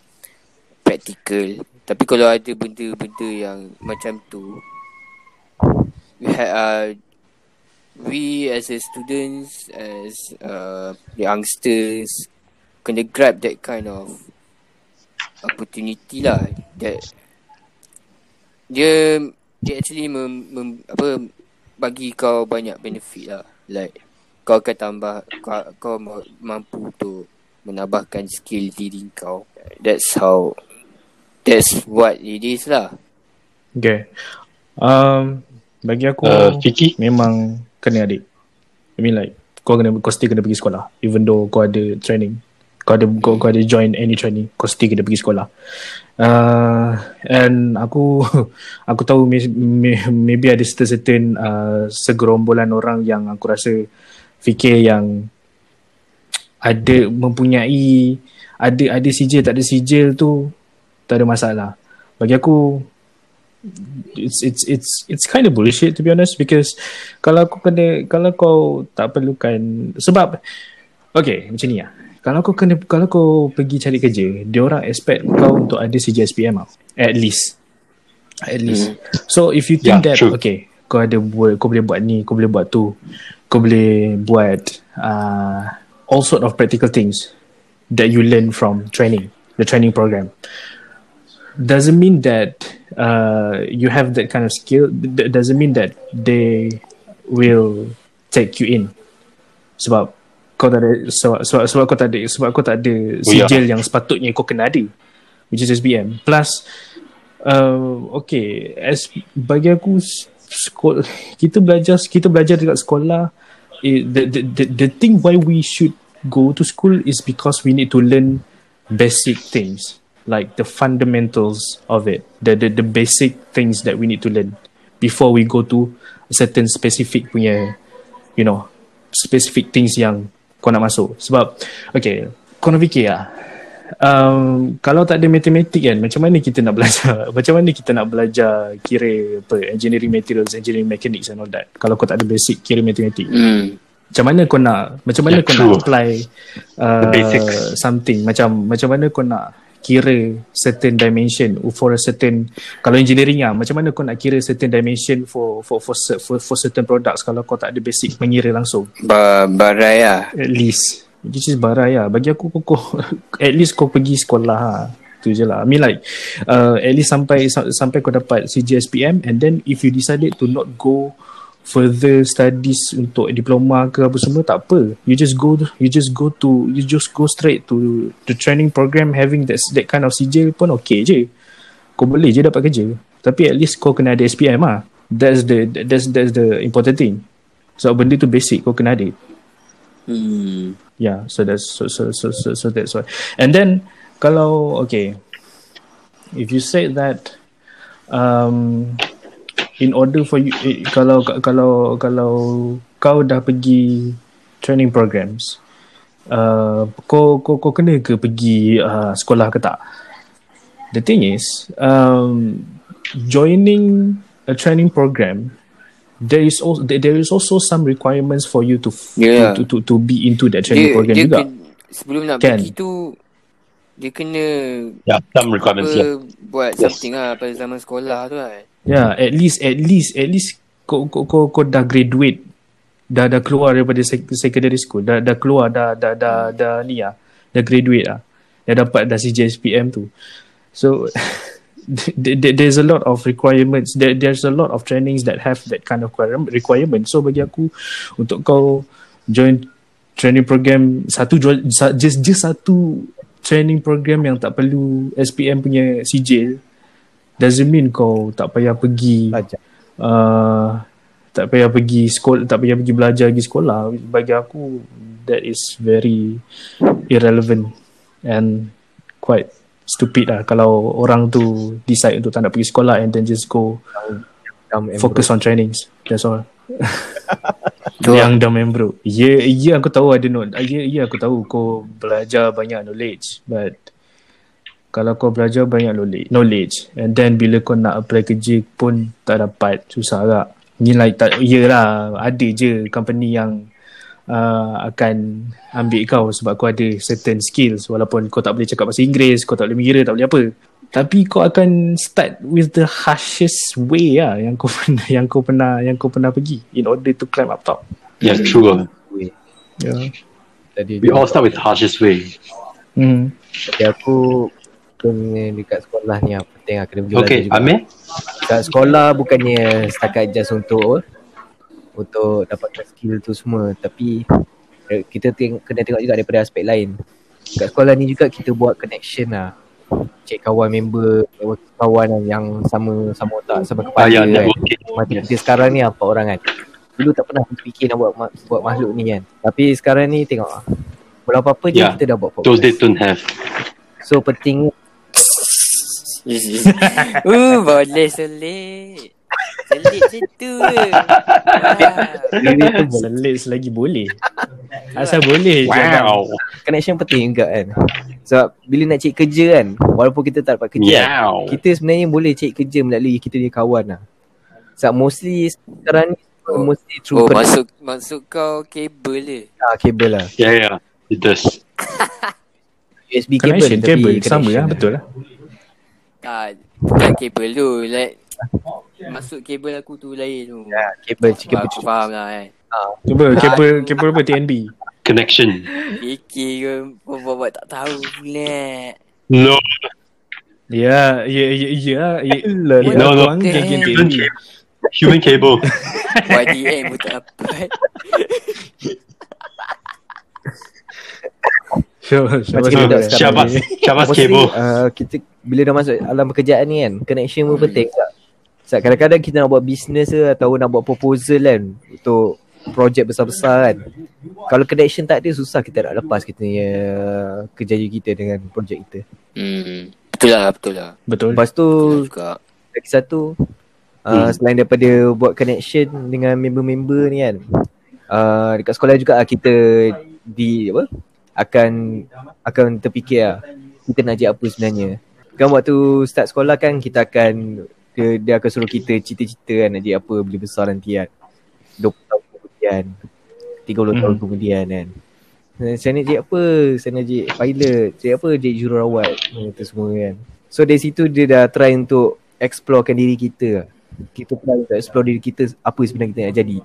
praktikal. Tapi kalau ada benda-benda yang macam tu we ha- uh, we as a students as uh, youngsters kena grab that kind of opportunity lah that dia dia actually mem, mem, apa bagi kau banyak benefit lah like kau akan tambah kau, kau ma- mampu untuk menambahkan skill diri kau that's how that's what it is lah Okay. Um, bagi aku Uh, Fiki? memang kena adik. I mean like kau kena kau still kena pergi sekolah even though kau ada training. Kau ada kau, kau ada join any training, kau still kena pergi sekolah. Uh, and aku *laughs* aku tahu may, may, maybe ada certain, uh, segerombolan orang yang aku rasa fikir yang ada mempunyai ada ada sijil tak ada sijil tu tak ada masalah. Bagi aku it's it's it's it's kind of bullshit to be honest because kalau kau kena kalau kau tak perlukan sebab okay macam ni lah kalau kau kena kalau kau pergi cari kerja dia orang expect kau untuk ada CGSPM tau. At least. At least. So if you think Yeah, that true. okay kau ada buat kau boleh buat ni kau boleh buat tu kau boleh buat uh, all sort of practical things that you learn from training the training program. Doesn't mean that uh, you have that kind of skill doesn't mean that they will take you in. Sebab kau tak ada sebab, sebab, sebab kau tak ada sebab kau tak ada yeah. sijil yang sepatutnya kau kena ada which is SBM plus uh, okay as bagi aku sekolah, kita belajar kita belajar dekat sekolah eh, the, the, the, the thing why we should go to school is because we need to learn basic things like the fundamentals of it the, the the basic things that we need to learn before we go to certain specific punya you know specific things yang kau nak masuk. Sebab okay kau nak fikir lah um, kalau tak ada matematik kan macam mana kita nak belajar? *laughs* Macam mana kita nak belajar kira apa engineering materials engineering mechanics and all that? Kalau kau tak ada basic kira matematik. Hmm. macam mana kau nak macam mana Yeah, kau true. nak apply uh, something? Macam macam mana kau nak kira certain dimension for a certain kalau engineering ah macam mana kau nak kira certain dimension for for for for, for certain products kalau kau tak ada basic mengira langsung? Ba- barai lah at least. Which is barai lah bagi aku kau, kau *laughs* at least kau pergi sekolah ha. tu je lah. I mean like uh, at least sampai sa- sampai kau dapat CGSPM and then if you decided to not go further studies untuk diploma ke apa semua tak apa. You just go you just go to you just go straight to the training program having that that kind of CJ pun okay je. Kau boleh je dapat kerja. Tapi at least kau kena ada SPM lah that's the that's that's the important thing. So benda tu basic kau kena ada. Hmm. Yeah, so that's so so so so, so that's why. And then kalau okay, if you say that um in order for you eh, kalau kalau kalau kau dah pergi training programs uh, kau kau kau kena ke pergi uh, sekolah ke tak the thing is um joining a training program there is also there is also some requirements for you to Yeah. to, to to to be into that training dia, program dia juga ken- sebelum nak Kan? pergi tu Dia kena Yeah, some requirements. apa, Yeah. buat Yes. something lah pada zaman sekolah tu kan. Yeah, at least at least at least kau kau kau, kau dah graduate dah dah keluar daripada sec- secondary school dah dah keluar dah dah dah, dah, ni ah dah graduate ah dah dapat dah CJSPM tu. So *laughs* there- there- there's a lot of requirements there, there's a lot of trainings that have that kind of requirement- so bagi aku untuk kau join training program satu just just satu training program yang tak perlu SPM punya sijil doesn't mean kau tak payah pergi Belajar. uh, tak payah pergi sekolah tak payah pergi belajar pergi sekolah. Bagi aku that is very irrelevant and quite stupid lah kalau orang tu decide untuk tak nak pergi sekolah and then just go Dumb and focus on trainings. That's all. *laughs* Yang dumb and bro ya ya aku tahu ada no ya ya aku tahu kau belajar banyak knowledge but kalau kau belajar banyak knowledge, knowledge and then bila kau nak apply kerja pun tak dapat susah agak ni like tak yelah ada je company yang uh, akan ambil kau sebab kau ada certain skills walaupun kau tak boleh cakap bahasa Inggeris kau tak boleh mengira tak boleh apa tapi kau akan start with the harshest way lah yang kau *laughs* pernah yang kau pernah yang kau pernah pergi in order to climb up top Yeah, true. ah. yeah. Tadi We all start with harshest way. Hmm. Jadi aku kena dekat sekolah ni lah penting lah kena pergi belajar Okay, juga. Amir? Dekat sekolah bukannya setakat just untuk apa, untuk dapatkan skill tu semua tapi eh, kita teng- kena tengok juga daripada aspek lain. Dekat sekolah ni juga kita buat connection lah. Cek kawan member, kawan yang sama sama otak, sama Ah, kepala yeah, kan. networking. Macam Yes. kita sekarang ni apa orang kan Dulu tak pernah fikir nak buat buat makhluk ni kan Tapi sekarang ni tengok ah. Belum apa-apa je Yeah, kita dah buat Those podcast days don't have. So penting *laughs* uh, boleh selit. Selit macam tu. Wow. diri tu. Selit selagi boleh asal boleh je. Wow. Connection penting juga kan Sebab bila nak cari kerja kan Walaupun kita tak dapat kerja Yeah. Kita sebenarnya boleh cari kerja melalui kita punya kawan lah Sebab mostly sekarang ni Oh. Mostly through Oh, masuk masuk kau kabel dia. ah, kabel lah Yeah, yeah. It does. *laughs* USB kabel connection cable sama connection lah betul lah Tak, bukan kabel tu. Like, masuk kabel aku tu lain tu. Ya, kabel kabel Aku faham lah kan. Cuba kabel kabel apa TNB Connection. Fikir ke buat-buat tak tahu pula. No. Ya, ya, ya, ya, ya. Ya, no, no. geng-geng Human cable. Human cable. YDM pun tak dapat. *laughs* Syabas. Syabas cable. uh, kita bila dah masuk alam pekerjaan ni kan, connection pun penting tak? Sebab kadang-kadang kita nak buat bisnes ke atau nak buat proposal kan untuk projek besar-besar kan. Kalau connection tak ada susah kita nak lepas kita punya kerjaya kita dengan projek kita. Hmm. Betul lah, betul lah. Betul. Lepas tu Betul juga. lagi satu uh, Hmm. selain daripada buat connection dengan member-member ni kan. Uh, dekat sekolah juga lah kita di apa akan akan terfikir lah kita nak jadi apa sebenarnya. Kan waktu start sekolah kan kita akan dia, dia akan suruh kita cita-cita kan nak jadi apa bila besar nanti kan. 20 tahun kemudian, 30 tahun Hmm. kemudian kan. Eh, Saya nak jadi apa? Saya nak jadi pilot. Jadi apa? Jadi jururawat. Itu semua kan. So dari situ dia dah try untuk explorekan diri kita. Kita try untuk explore diri kita apa sebenarnya kita nak jadi.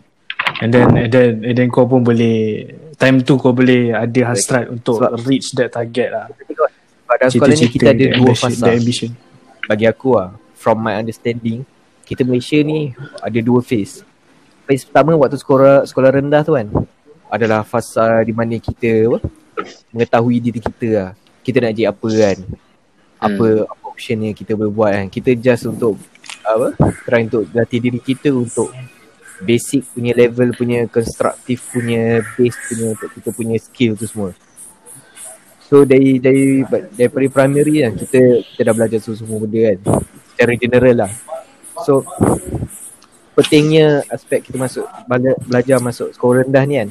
And then, and then, and then kau pun boleh, time tu kau boleh ada hasrat untuk Sebab- reach that target lah. Pada sekolah ni kita ada dua fasa. The ambition. bagi aku lah from my understanding kita Malaysia ni ada dua phase phase pertama waktu sekolah sekolah rendah tu kan adalah fasa di mana kita apa mengetahui diri kita lah kita nak jadi apa kan apa apa option yang kita boleh buat kan kita just untuk apa try untuk latih diri kita untuk basic punya level punya constructive punya base punya untuk kita punya skill tu semua So dari dari daripada primary kan kita kita dah belajar semua benda kan. Secara general lah. So pentingnya aspek kita masuk bela- belajar masuk sekolah rendah ni kan.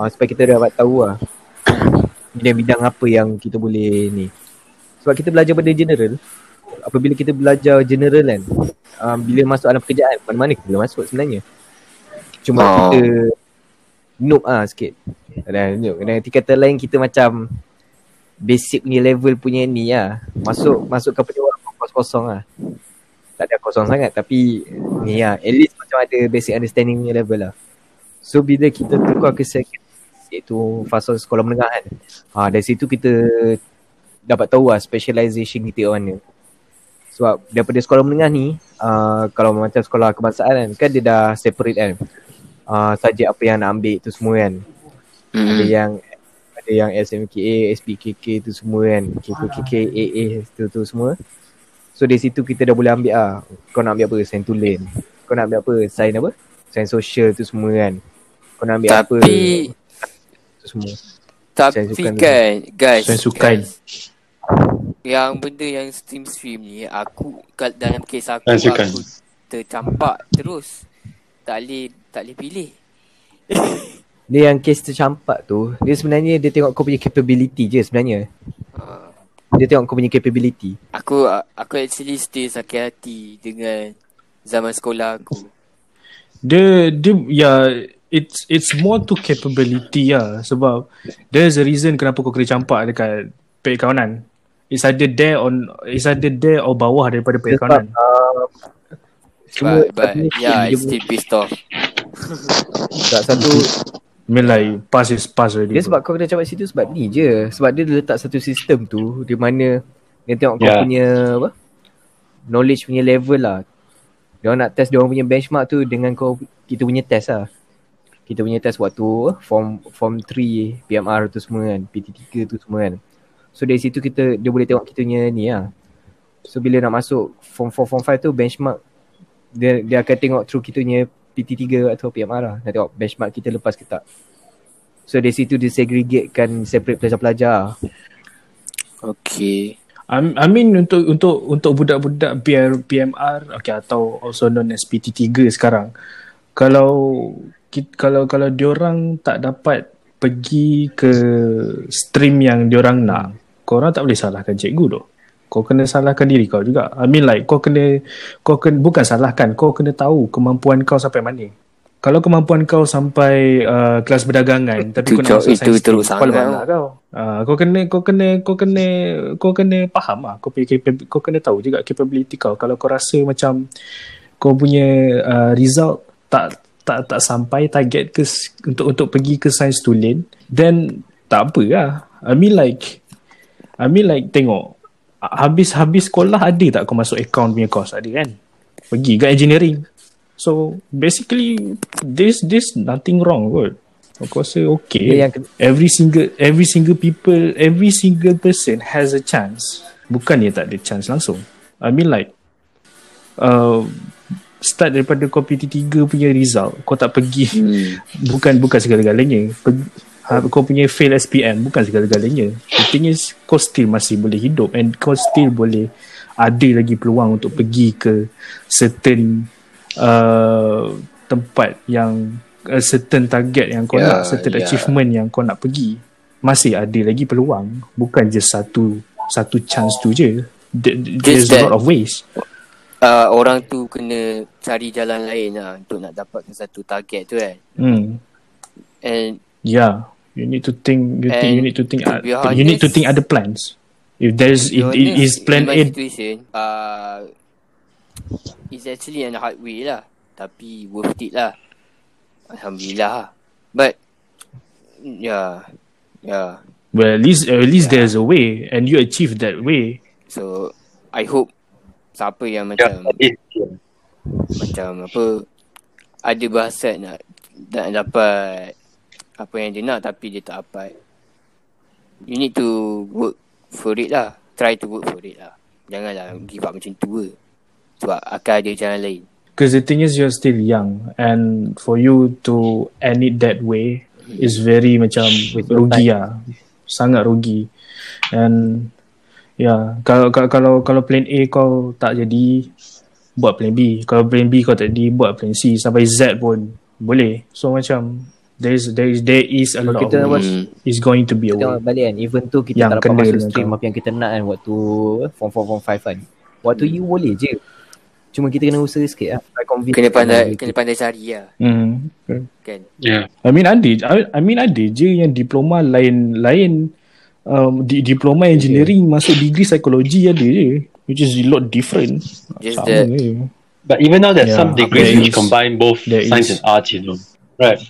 Uh, supaya kita dapat tahu lah bidang-bidang apa yang kita boleh ni. Sebab kita belajar benda general. Apabila kita belajar general kan, um, bila masuk alam pekerjaan, mana-mana kita boleh masuk sebenarnya. Cuma Oh. kita noob ah sikit. Dan noob. Dan kata lain kita macam basic punya level punya ni lah. Masuk masuk ke pada orang kos-kosong lah. Tak ada kosong sangat tapi ni lah. At least macam ada basic understanding punya level lah. So bila kita tukar ke second iaitu fasa sekolah menengah kan. Ha, dari situ kita dapat tahu lah specialization kita kat mana. Sebab daripada sekolah menengah ni, uh, kalau macam sekolah kebangsaan kan, kan dia dah separate kan. Uh, subjek apa yang nak ambil tu semua kan. Hmm. Ada yang ada yang SMKA, SPKK tu semua kan. KKK, AA tu tu semua. So dari situ kita dah boleh ambil ah. Kau nak ambil apa? Sains tulen. Kau nak ambil apa? Sains apa? Sains sosial tu semua kan. Kau nak ambil apa? Tapi Tu semua. tapi sukan tu. kan guys. Saya sukan. Yang benda yang stream stream ni aku dalam kes aku aku tercampak terus. Tak boleh tak boleh pilih. *laughs* Dia yang case tercampak tu, dia sebenarnya dia tengok kau punya capability je sebenarnya. Uh, Dia tengok kau punya capability. aku aku actually still sakit hati dengan zaman sekolah aku. Dia dia ya it's it's more to capability lah sebab there's a reason kenapa kau kena campak dekat pek kawanan. It's either there on it's either there or bawah daripada pek kawanan. Uh, But, but yeah, it's still pissed off. Tak satu I mean like pass is pass already. dia sebab kau kena campak situ sebab ni je. Sebab dia letak satu sistem tu di mana dia tengok kau Yeah. punya apa? Knowledge punya level lah. Dia nak test dia orang punya benchmark tu dengan kau kita punya test lah. Kita punya test waktu form form 3 PMR tu semua kan, PT3 tu semua kan. So dari situ kita dia boleh tengok kita punya ni lah. So bila nak masuk form 4 form 5 tu benchmark dia dia akan tengok through kita punya PT3 atau PMR lah. Nak tengok benchmark kita lepas ke tak. So dari situ dia segregatekan separate pelajar-pelajar. Okay. I, I mean untuk untuk untuk budak-budak PR, PMR okay atau also known as PT3 sekarang. Kalau kalau kalau diorang tak dapat pergi ke stream yang diorang nak, korang tak boleh salahkan cikgu tu. Kau kena salahkan diri kau juga. I mean like kau kena kau kena bukan salahkan, kau kena tahu kemampuan kau sampai mana. Kalau kemampuan kau sampai uh, kelas berdagangan *laughs* tapi kau nak masuk itu teruk kau sangat. lah kau. Uh, kau kena kau kena kau kena kau kena faham lah kau punya kau kena tahu juga capability kau. Kalau kau rasa macam kau punya uh, result tak tak tak sampai target ke untuk untuk pergi ke science tulen then tak apa lah. I mean like I mean like tengok habis-habis sekolah ada tak kau masuk account punya course ada kan? Pergi ke engineering. So basically this this nothing wrong kot. Aku rasa okay. Yang every single every single people every single person has a chance. Bukan dia tak ada chance langsung. I mean like uh, start daripada kau PT3 punya result kau tak pergi Hmm. *laughs* bukan bukan segala-galanya Pe- ha, kau punya fail SPM bukan segala-galanya the thing is kau still masih boleh hidup and kau still boleh ada lagi peluang untuk pergi ke certain uh, tempat yang uh, certain target yang kau Ya, nak certain ya. achievement yang kau nak pergi masih ada lagi peluang bukan just satu satu chance tu je There- there's a lot of ways Uh, orang tu kena cari jalan lain lah untuk nak dapatkan satu target tu kan. hmm. And Yeah, you need to think. You, think, you need to think. to Uh, be you need to honest- think other plans. If there's, to if it honest, is plan in A. situation, uh, it's actually an hard way lah. Tapi worth it lah. Alhamdulillah lah. But, yeah, yeah. Well, at least at least Yeah. there's a way, and you achieve that way. So, I hope siapa yang Yeah, macam it, macam apa ada bahasa nak nak dapat apa yang dia nak tapi dia tak dapat. You need to work for it lah. Try to work for it lah. Janganlah give up macam tu ke sebab akan ada jalan lain. Because the thing is, you're still young, and for you to end it that way is very macam rugi lah, sangat rugi. And yeah, kalau kalau kalau kalau plan A kau tak jadi, buat plan B. Kalau plan B kau tak jadi, buat plan C. Sampai Z pun. Boleh. So macam there is there is there is a lot kita of. Hmm. Is going to be a way. balik kan Even tu kita Yang tak dapat kena masuk stream. Apa yang kita nak kan Waktu Form 4, Form 5 kan Waktu you boleh je Cuma kita kena usaha sikit lah convince kena pandai kita. kena pandai cari lah Hmm. kan yeah. I mean ada I, I mean ada je yang diploma lain lain um, di, diploma engineering masuk degree psikologi ada je which is a lot different Just Sama that- je. But even now, there's Yeah, some degrees which combine both there science is. and arts, you know. Right.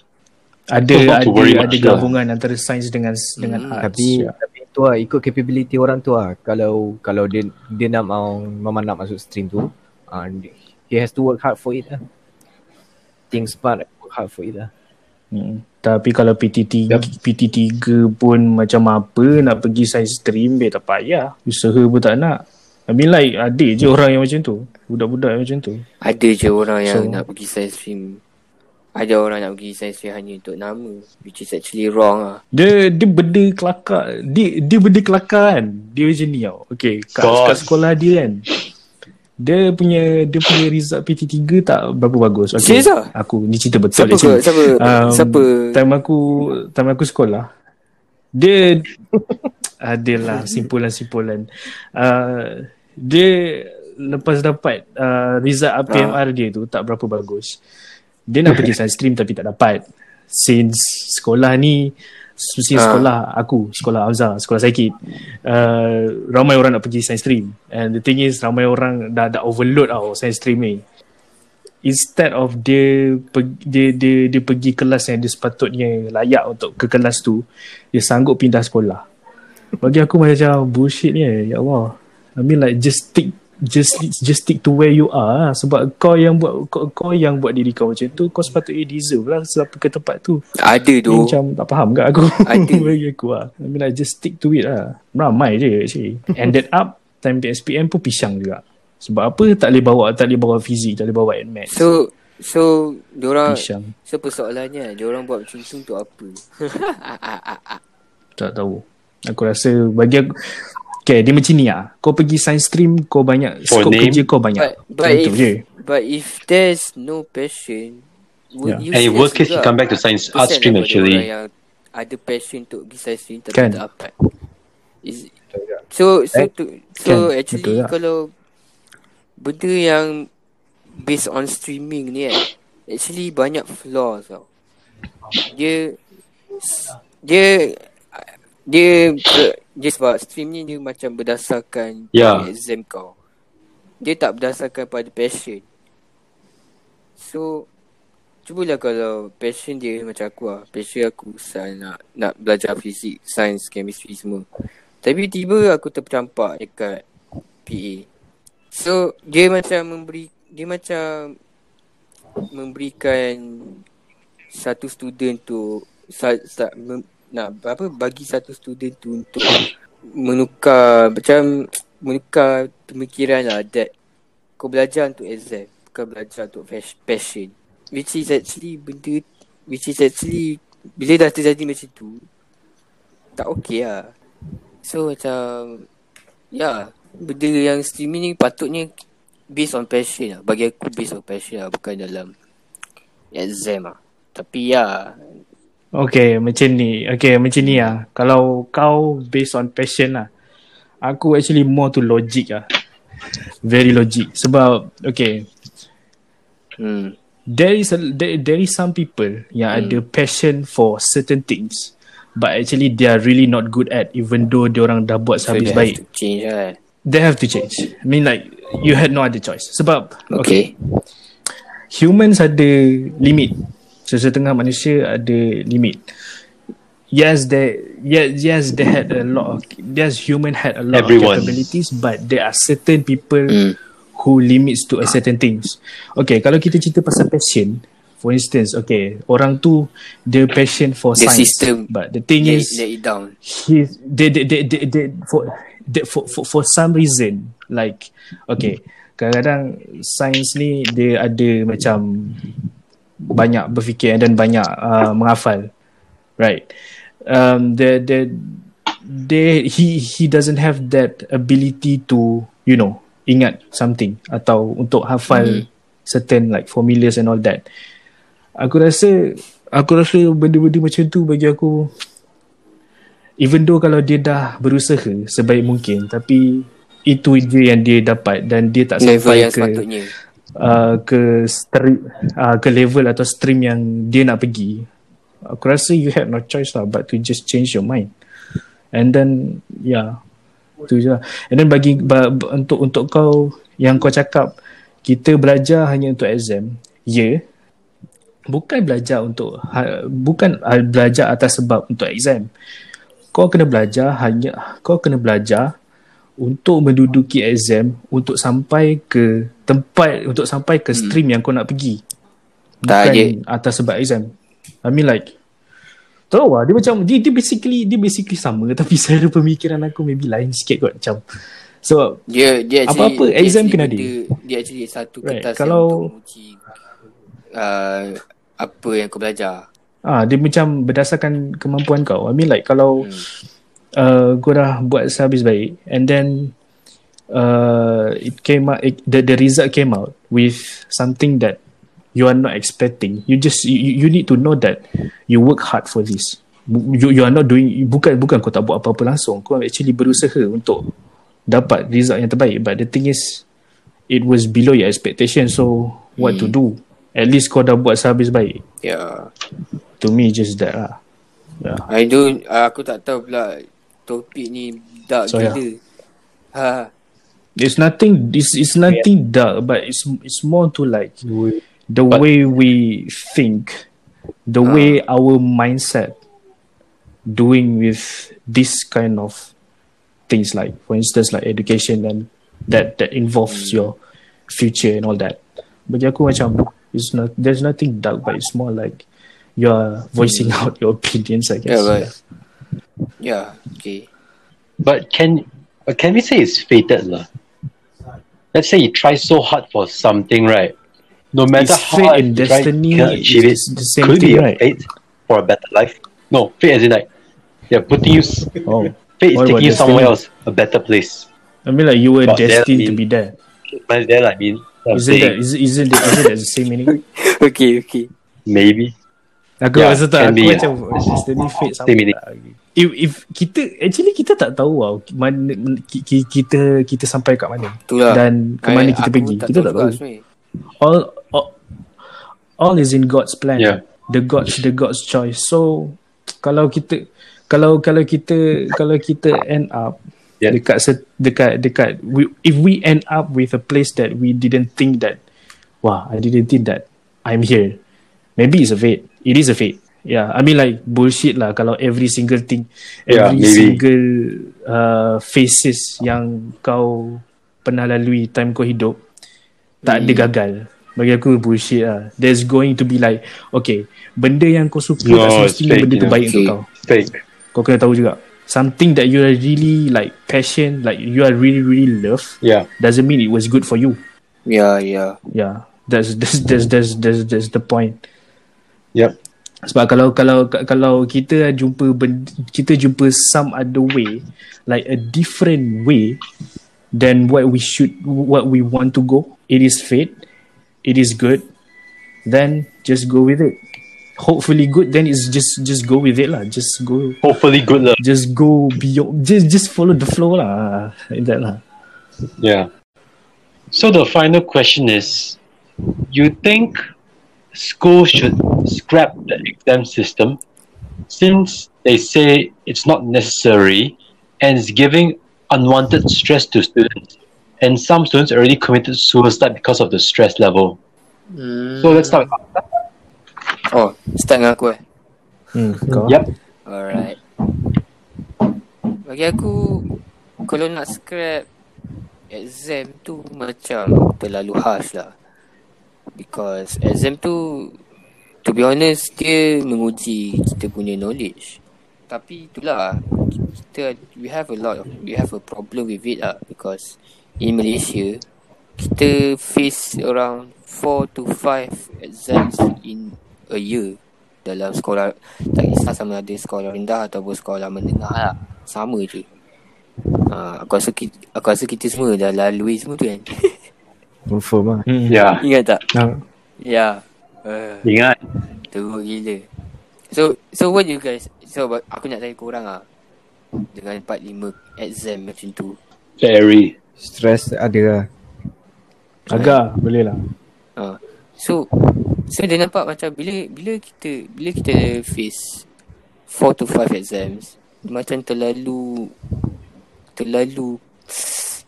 Ada So ada to worry ada much lah. gabungan antara sains dengan dengan Hmm. arts Tapi ya. tapi tu lah ikut capability orang tu lah. Kalau kalau dia dia nak mau memang nak masuk stream tu, uh, he has to work hard for it lah. Think smart, work hard for it lah. Hmm. Tapi kalau PT3 Yup. PT3 pun macam apa nak pergi science stream dia tak payah. Usaha pun tak nak. I mean like ada je orang yang macam tu. Budak-budak yang macam tu. Ada je orang yang So- nak pergi science stream. Ada orang nak pergi science stream hanya untuk nama. Which is actually wrong lah. Dia dia benda kelakar. Dia dia benda kelakar kan. Dia macam ni tau. Okay. Kat, God. kat sekolah dia kan. Dia punya dia punya result PT3 tak berapa bagus. Okay. Serius ah? Aku ni cerita betul Siapa actually. ke, siapa Um, siapa Time aku time aku sekolah dia *laughs* adalah simpulan-simpulan. Uh, dia lepas dapat uh, result APMR dia tu tak berapa bagus. Dia nak pergi science stream tapi tak dapat. Since sekolah ni since Ah. sekolah aku, sekolah Hamzah, sekolah sakit. Uh, ramai orang nak pergi science stream. And the thing is ramai orang dah dah overload tau science stream ni instead of dia dia, dia dia pergi kelas yang dia sepatutnya layak untuk ke kelas tu dia sanggup pindah sekolah bagi aku macam bullshit ni ya Allah I mean like just stick just just stick to where you are lah. sebab kau yang buat kau, kau yang buat diri kau macam tu kau sepatutnya deserve lah sebab ke tempat tu Ada tu. macam tak faham kat aku Ada. *laughs* bagi aku lah I mean like just stick to it lah ramai je actually ended up time PSPM pun pisang juga sebab apa tak boleh bawa tak boleh bawa fizik tak boleh bawa admat So so diorang pisang so persoalannya diorang buat macam tu untuk apa? *laughs* Tak tahu. Aku rasa bagi aku Okay, dia macam ni lah. Kau pergi science stream, kau banyak For skop name. kerja kau banyak. but but if je. but if there's no passion would Yeah. you And worst case, you come back to science art stream actually. yang ada passion untuk pergi science stream tapi Kan. tak dapat. Is, so so Eh, to, so kan, actually betul tak? kalau benda yang based on streaming ni kan actually banyak flaws tau. Dia dia dia dia sebab stream ni dia macam berdasarkan pada exam kau. Dia tak berdasarkan pada passion. So Cubalah kalau passion dia macam aku lah Passion aku saya nak nak belajar fizik, sains, chemistry semua Tapi tiba aku tercampak dekat PA So dia macam memberi Dia macam Memberikan Satu student tu sa, sa, mem, Nak apa Bagi satu student tu untuk Menukar Macam Menukar pemikiran lah That Kau belajar untuk exam Bukan belajar untuk passion. Which is actually benda Which is actually Bila dah terjadi macam tu Tak okay lah. So macam Ya Benda yang streaming ni patutnya Based on passion lah. Bagi aku based on passion lah Bukan dalam Exam lah. Tapi ya Okay, macam ni. Okay, macam ni lah. Kalau kau based on passion lah. Aku actually more to logic lah. Very logic. Sebab, okay, hmm. there is a, there, there is some people yang ada passion for certain things. But actually they are really not good at even though dia orang dah buat So sehabis they have baik. to change lah They have to change. I mean like you had no other choice. Sebab okay, Okay, humans ada limit. Sesetengah manusia ada limit. Yes, they yes yes they had a lot of yes human had a lot Everyone. of capabilities, but there are certain people Hmm. who limits to a certain things. Okay, kalau kita cerita pasal passion, for instance, okay, orang tu the passion for The science, system but the thing is it down he they they they, they, they for, they, for for for some reason like okay kadang-kadang sains ni dia ada macam banyak berfikir dan banyak uh, menghafal. Right. Um the the they he he doesn't have that ability to you know ingat something atau untuk hafal Mhm. certain like formulas and all that. Aku rasa aku rasa benda-benda macam tu bagi aku even though kalau dia dah berusaha sebaik mungkin tapi itu je yang dia dapat dan dia tak Level sampai yang ke sepatutnya uh, ke stream uh, ke level atau stream yang dia nak pergi aku rasa you had no choice lah but to just change your mind And then yeah. Tu je lah. And then bagi ba, ba, untuk untuk kau yang kau cakap kita belajar hanya untuk exam. Ya. Yeah. Bukan belajar untuk ha, bukan ha, belajar atas sebab untuk exam. Kau kena belajar hanya kau kena belajar untuk menduduki exam untuk sampai ke tempat untuk sampai ke stream hmm. yang kau nak pergi. Tak Bukan je. atas sebab exam. I mean like Tahu lah, dia macam, dia, dia basically, dia basically sama *laughs* tapi cara pemikiran aku maybe lain sikit kot macam. So, Dia dia actually Apa-apa, dia exam actually kena ada. Dia actually satu Right, kertas kalau- yang untuk menguji uh, apa yang kau belajar. ah dia macam berdasarkan kemampuan kau. I mean like kalau Hmm. uh, kau dah buat sehabis baik and then uh, it came out, it, the, the result came out with something that you are not expecting. You just, you, you need to know that you work hard for this. You, you are not doing, bukan bukan kau tak buat apa-apa langsung. Kau actually berusaha untuk dapat result yang terbaik. But the thing is, it was below your expectation. So, what to do? At least kau dah buat sehabis baik. Yeah. To me, just that lah. Yeah. I don't aku tak tahu pula topik ni dark So, yeah. gila. Ha. It's nothing. It's it's nothing dark, but it's it's more to like the But- way we think, the Ah. way our mindset doing with this kind of things, like for instance, like education and that that involves your future and all that. Bagi aku macam it's not there's nothing dark, but it's more like you're voicing out your opinions. I guess. Yeah, but yeah, okay. But can but can we say it's fated lah? Let's say you try so hard for something, right? No matter It's how fate hard and you try, destiny cannot achieve it. is the same Could thing, be a right? fate for a better life? No, fate as in like, yeah, putting you. s- Oh, Fate is What taking you somewhere else, a better place. I mean, like you were But then, destined I to be there. But then, I mean, Isn't that saying is, isn't that, isn't that the same meaning? *laughs* okay, okay. maybe. Aku Yeah, rasa tak aku be, macam destiny fate sama tak lagi. If, if kita actually kita tak tahu tau mana ki- ki- kita kita sampai kat mana Itulah. dan ke mana I- kita pergi. Kita tak tahu. All, all all is in God's plan. Yeah. The God's the God's choice. So kalau kita kalau kalau kita kalau kita end up Yeah. dekat dekat dekat we, if we end up with a place that we didn't think that wah I didn't think that I'm here maybe it's a fate it is a fate yeah I mean like bullshit lah kalau every single thing Yeah, every maybe. single uh, phases yang kau pernah lalui time kau hidup tak Hmm. ada gagal bagi aku bullshit lah there's going to be like okay benda yang kau suka No, tak semestinya fake, benda tu you know. baik untuk kau Fake. kau kena tahu juga something that you are really like passion like you are really really love Yeah. doesn't mean it was good for you Yeah, yeah. yeah that's that's that's that's that's, that's the point Yep. sebab kalau kalau kalau kita jumpa kita jumpa some other way like a different way than what we should what we want to go it is fate it is good then just go with it hopefully good then it's just just go with it lah just go Hopefully good luck. just go beyond just just follow the flow lah like that lah Yeah. So the final question is, you think school should scrap the exam system since they say it's not necessary and it's giving unwanted stress to students and some students already committed suicide because of the stress level. Hmm. So let's start. with- Oh, start dengan aku eh. hmm, kau Yep. Alright. Bagi aku kalau nak scrap exam tu macam terlalu harsh lah. Because exam tu to be honest dia menguji kita punya knowledge. Tapi itulah kita we have a lot of we have a problem with it lah. Because in Malaysia kita face around 4 to 5 exams in a year dalam sekolah tak kisah sama ada sekolah rendah ataupun sekolah menengah lah. Sama je. Ha, aku rasa kita, aku rasa kita semua dah lalui semua tu kan *laughs* Confirm lah hmm. Yeah. ingat tak Ah, ya uh, Ingat. teruk gila so so what you guys so aku nak tanya korang ah dengan 4-5 exam macam tu Very. Stress ada lah agak boleh lah ha. so so dia nampak macam bila bila kita bila kita face 4 to 5 exams macam terlalu terlalu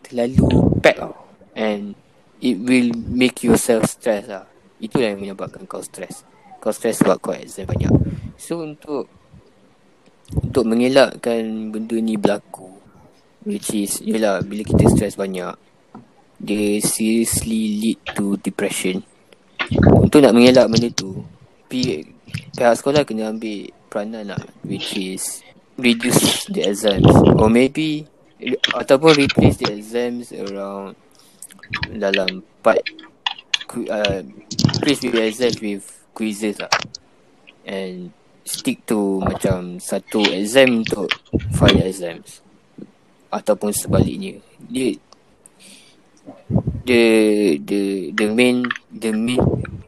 terlalu pack tau. And it will make yourself stress lah. Itulah yang menyebabkan kau stress. Kau stress sebab kau exam banyak. So untuk untuk mengelakkan benda ni berlaku which is yelah bila kita stress banyak dia seriously lead to depression. Untuk nak mengelak benda tu pi- pihak sekolah kena ambil peranan lah which is reduce the exams or maybe ataupun replace the exams around dalam part uh, replace the exams with quizzes lah. And stick to macam satu exam untuk five exams. Ataupun sebaliknya. Dia the the the main the main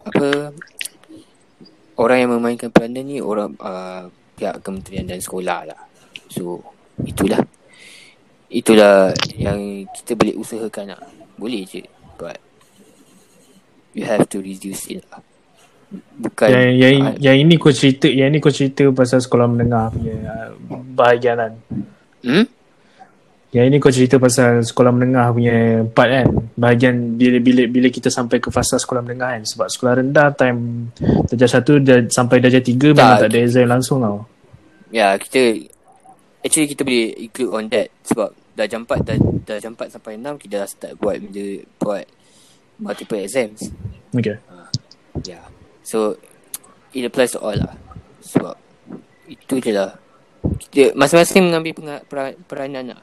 apa orang yang memainkan peranan ni orang uh, pihak kementerian dan sekolah lah. So itulah. Itulah yang kita boleh usahakan lah boleh je but you have to reduce it lah. Bukan Yang, yang, ah, yang ini kau cerita Yang ini kau cerita pasal sekolah menengah punya uh, bahagian kan? Hmm? Yang ini kau cerita pasal sekolah menengah punya part kan? Bahagian bila bila bila kita sampai ke fasa sekolah menengah kan? Sebab sekolah rendah time darjah satu dah, sampai darjah tiga memang tak ada exam langsung tau. Ya kita Actually kita boleh include on that Sebab dah jam 4 dah, dah jam 4 sampai 6 Kita dah start buat benda Buat multiple exams. Okay. Ya. Yeah. So It applies to all lah. Sebab Itu je lah. Kita masing-masing mengambil penga- pera- peranan lah.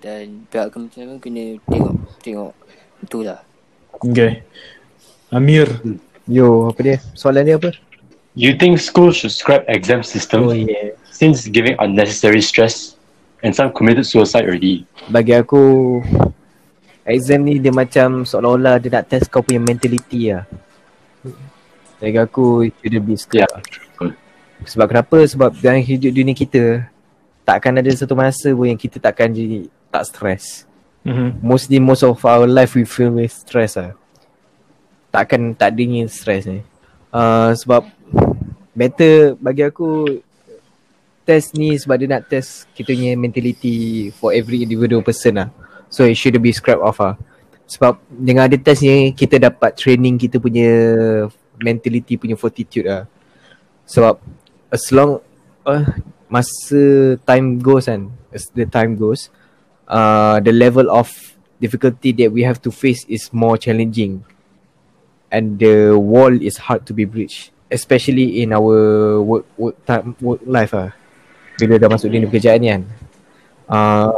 Dan pihak kementerian pun kena tengok Tengok Itulah Okay. Amir. Yo, apa dia? Soalan dia apa? You think schools should scrap exam system Oh yeah. since giving unnecessary stress and some committed suicide already? Bagi aku exam ni dia macam seolah-olah dia nak test kau punya mentality lah. Bagi aku it shouldn't be scrap. Yeah. Sebab kenapa? Sebab dalam hidup dunia kita takkan ada satu masa pun yang kita takkan jadi tak stress. mm-hmm. Mostly most of our life we feel with stress lah. Takkan tak adanya stress ni. Uh, sebab better bagi aku test ni sebab dia nak test kita punya mentality for every individual person lah. So it should be scrap off lah. Sebab dengan ada test ni kita dapat training kita punya mentality punya fortitude lah. Sebab as long uh, masa time goes kan, as the time goes, uh, the level of difficulty that we have to face is more challenging and the wall is hard to be breached especially in our work work time work life ah bila dah masuk dunia pekerjaan ni kan. Uh,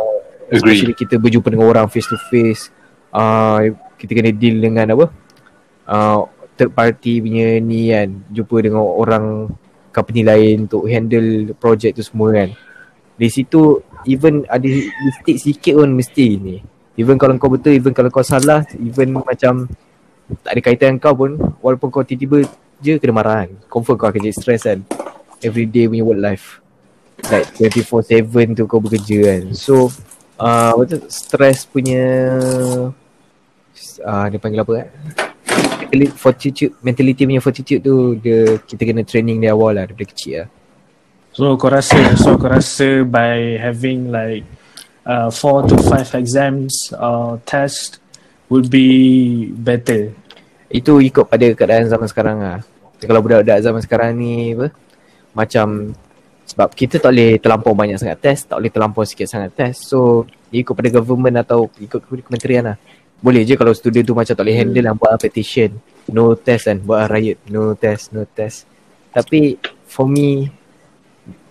Agree. especially kita berjumpa dengan orang face to face uh, kita kena deal dengan apa? Uh, third party punya ni kan. Jumpa dengan orang company lain untuk handle project tu semua kan. Di situ even ada mistake sikit pun mesti ni. Even kalau kau betul even kalau kau salah even macam tak ada kaitan kau pun walaupun kau tiba-tiba je kena marah kan. Confirm kau akan jadi stress kan. Everyday punya work life like 24/7 tu kau bekerja kan. So uh, apa tu stress punya uh, dia panggil apa kan fortitude mentality punya fortitude tu dia kita kena training dari awal lah daripada kecil lah. So kau rasa So kau rasa By having like uh, Four to five exams Or test Would be Better? Itu ikut pada keadaan zaman sekarang lah. Kalau budak-budak zaman sekarang ni apa Macam Sebab kita tak boleh terlampau banyak sangat test Tak boleh terlampau sikit sangat test. So Ikut pada government atau Ikut kepada kementerian lah. Boleh je kalau student tu macam tak boleh handle lah Buat petition. No test kan Buat riot. No test No test. Tapi For me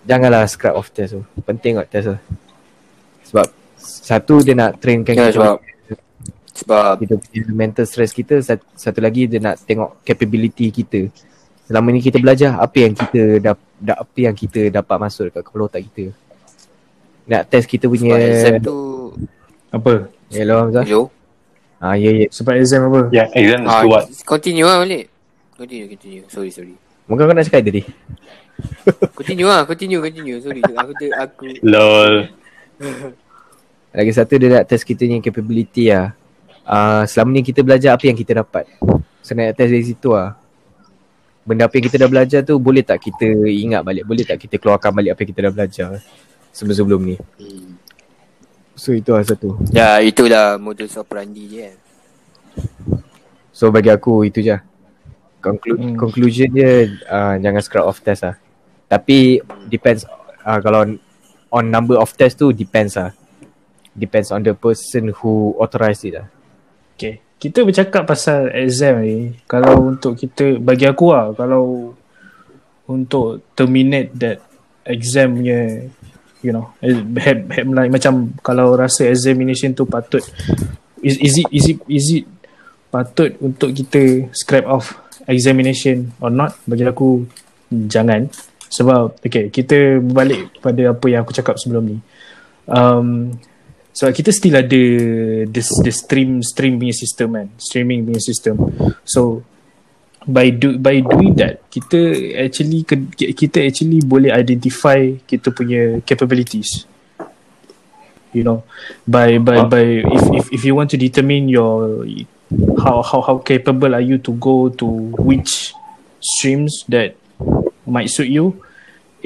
Janganlah scrap off test tu. Penting kot test tu. Sebab Satu dia nak trainkan kita. sebab sebab kita punya mental stress kita satu, satu lagi dia nak tengok capability kita. Selama ni kita belajar apa yang kita dap, da, apa yang kita dapat masuk dekat kepala otak kita. Nak test kita punya sebab exam tu Apa? Hello Hamzah. Hello? Ah ya ya. Sebab exam apa? Yeah, exam ah, what? Continue lah balik. Continue continue. Sorry sorry. Mungkin kau nak cakap tadi? *laughs* Continue lah Continue continue. Sorry Aku ter, aku Lol. *laughs* lagi satu dia nak test kita punya capability lah. Uh, selama ni kita belajar apa yang kita dapat. So nak test dari situ lah benda apa yang kita dah belajar tu boleh tak kita ingat balik boleh tak kita keluarkan balik apa yang kita dah belajar sebelum-sebelum ni. Hmm. So itu lah satu. Ya, itulah modus operandi dia. So bagi aku itu je. Conclu- Hmm. Conclusion dia uh, jangan scrap off test lah. Tapi depends uh, kalau on number of test tu depends lah. Depends on the person who authorise it lah. Okay. Kita bercakap pasal exam ni. Kalau untuk kita, bagi aku lah, kalau untuk terminate that exam punya, you know, have like, macam kalau rasa examination tu patut, is, is it, is it, is it patut untuk kita scrap off examination or not? Bagi aku, jangan. Sebab, okay, kita balik pada apa yang aku cakap sebelum ni. Um, sebab kita still ada the, the stream stream punya system kan. Streaming punya system. So by do by doing that kita actually kita actually boleh identify kita punya capabilities. You know by by by if if if you want to determine your how how how capable are you to go to which streams that might suit you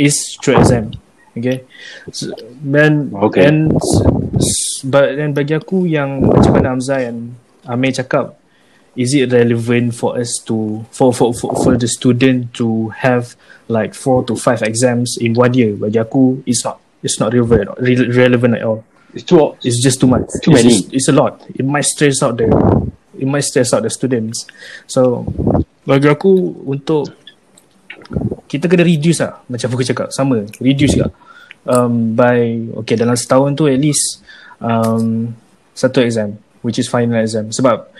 is through exam. Okay? So, then Okay. and then bagi aku yang macam mana Hamzah and Amir cakap is it relevant for us to for for for, for the student to have like four to five exams in one year? Bagi aku it's not it's not relevant re- relevant at all. It's too it's just too much. Too it's, many. just- it's a lot. It might stress out the it might stress out the students. So bagi aku untuk kita kena reduce lah macam aku cakap. Sama. Reduce lah um, by okay dalam setahun tu at least um, satu exam which is final exam sebab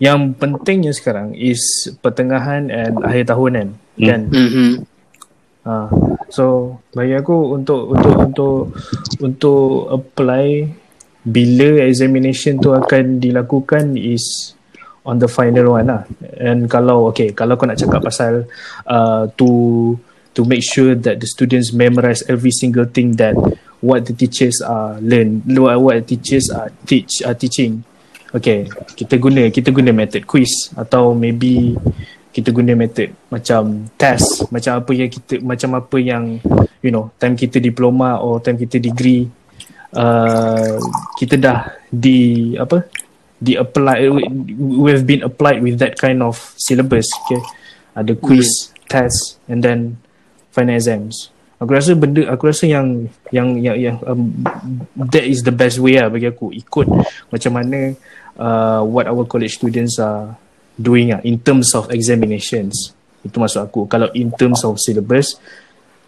yang pentingnya sekarang is pertengahan and akhir tahun kan Hmm. kan Mm-hmm. Ha, so bagi aku untuk untuk untuk untuk apply bila examination tu akan dilakukan is on the final one lah. And kalau okay, kalau kau nak cakap pasal uh, to to make sure that the students memorize every single thing that what the teachers are learn, what, what the teachers are teach are teaching. Okay, kita guna kita guna method quiz atau maybe kita guna method macam test macam apa yang kita macam apa yang you know time kita diploma or time kita degree uh, kita dah di apa di apply we have been applied with that kind of syllabus okay ada quiz test and then final exams. Aku rasa benda aku rasa yang yang yang, yang um, that is the best way lah bagi aku. Ikut macam mana uh, what our college students are doing lah in terms of examinations. Itu maksud aku. Kalau in terms of syllabus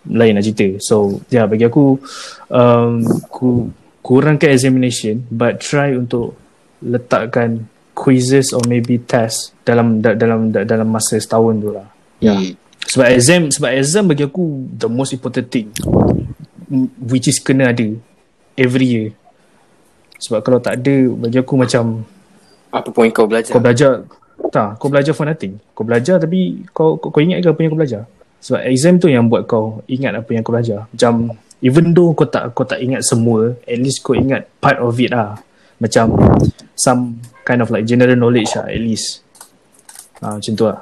lain lah cerita. So yeah, bagi aku um, ku, kurangkan examination but try untuk letakkan quizzes or maybe test dalam da, dalam da, dalam masa setahun tu lah. Yeah. Sebab exam sebab exam bagi aku the most important thing which is kena ada every year. Sebab kalau tak ada bagi aku macam Apa poin kau belajar? kau belajar tak kau belajar for nothing. Kau belajar tapi kau kau, kau ingat ke apa yang kau belajar? Sebab exam tu yang buat kau ingat apa yang kau belajar. Macam even though kau tak kau tak ingat semua at least kau ingat part of it lah. Macam some kind of like general knowledge lah at least. Ah macam tu lah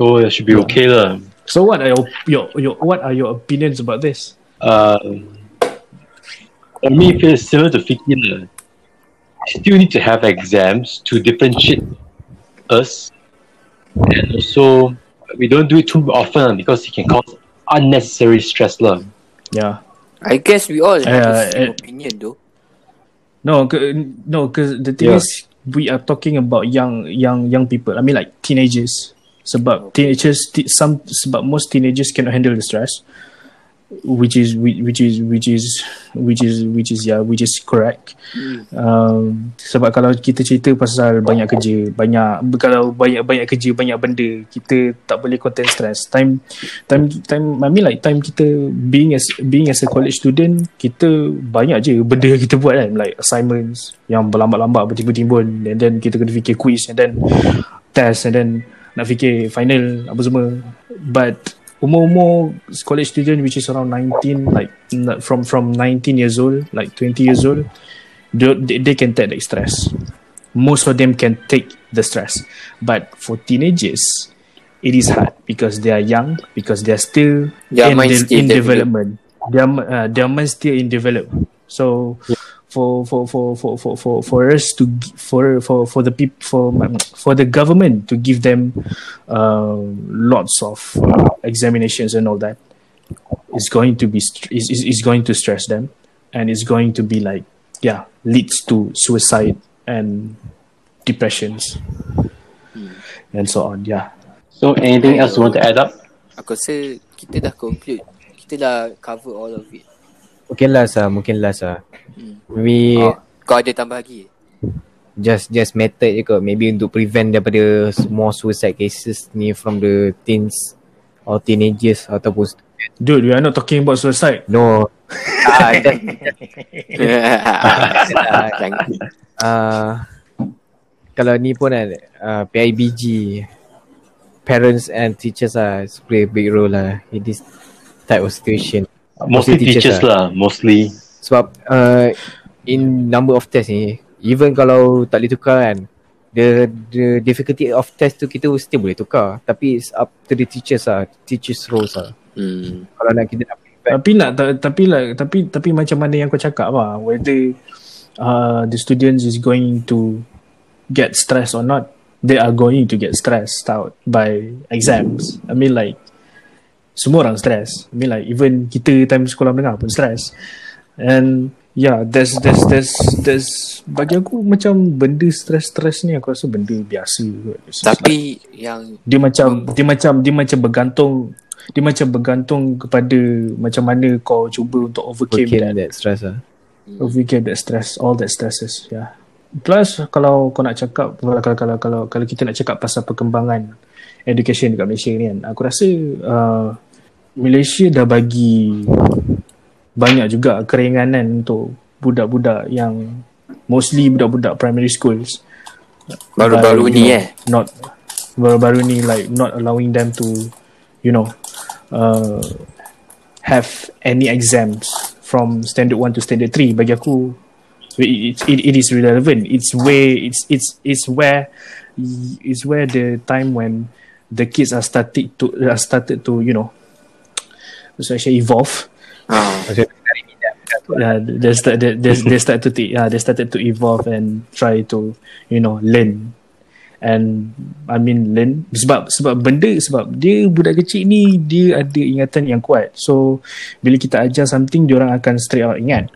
Oh, that should be okay lah. so what are your, your your what are your opinions about this Um, for me, it feels similar to Fiki lah. Still need to have exams to differentiate us, and also we don't do it too often because it can cause unnecessary stress lah. yeah I guess we all have Uh, the same uh, opinion though. No, c- no, because the thing Yeah. is, we are talking about young, young, young people. I mean, like teenagers. Sebab teenagers, t- some sebab most teenagers cannot handle the stress, which is which which is which is which is which is yeah, which is correct. Um, sebab kalau kita cerita pasal banyak kerja, banyak kalau banyak banyak kerja, banyak benda, kita tak boleh contain stress. Time time time I mean like time kita being as being as a college student, kita banyak je benda yang *laughs* kita buat kan, like assignments yang berlambat-lambat bertimbun-timbun and then kita kena fikir quiz and then test and then nak fikir final apa semua. But umur-umur college student which is around 19 like from from 19 years old like 20 years old they, they, can take the stress most of them can take the stress but for teenagers it is hard because they are young because they are still Their in, de- still in develop. development Their uh, their mind still in develop. So for for for for for for for us to gi- for for for the people for for the government to give them uh, lots of uh, examinations and all that is going to be st- is, is is going to stress them and it's going to be like yeah leads to suicide and depressions and so on yeah So anything else you want to add up? Aku rasa kita dah conclude. Kita dah cover all of it. Mungkin last lah, mungkin last lah. Hmm. Maybe Oh, kau ada tambah lagi? just just method je kot. Maybe untuk prevent daripada more suicide cases ni from the teens or teenagers ataupun dude we are not talking about suicide no. Ah, *laughs* just, *laughs* uh, kalau ni pun kan uh, PIBG parents and teachers are play a big role lah in this type of situation. Mostly teachers, lah. Mostly. Sebab uh, in number of test ni even kalau tak boleh tukar kan the the difficulty of test tu kita still boleh tukar tapi it's up to the teachers lah teachers roles lah Hmm. kalau nak kita nak Tapi nak ta- tapi lah tapi tapi macam mana yang kau cakap lah whether uh, the students is going to get stressed or not they are going to get stressed out by exams I mean like semua orang stress. I mean like even kita time sekolah menengah pun stress. And yeah there's there's there's there's bagi aku macam benda stress-stress ni aku rasa benda biasa kot. Just like- Tapi yang dia macam dia macam dia macam bergantung dia macam bergantung kepada macam mana kau cuba untuk overcome overcame that. that stress lah overcome that stress all that stresses yeah. Plus kalau kau nak cakap kalau kalau kalau kalau, kalau kita nak cakap pasal perkembangan education dekat Malaysia ni kan aku rasa uh, Malaysia dah bagi banyak juga keringanan untuk budak-budak yang mostly budak-budak primary schools. Baru-baru ni know, eh. not baru-baru ni like not allowing them to you know uh, have any exams from standard 1 to standard 3 bagi aku it, it, it is relevant. It's where it's it's it's where it's where the time when the kids are started to are started to you know so actually evolve. Ah. Yeah, they start they, they, they start to yeah, they started to evolve and try to you know learn. And I mean learn. Sebab sebab benda sebab dia budak kecil ni dia ada ingatan yang kuat. So bila kita ajar something dia orang akan straight out ingat.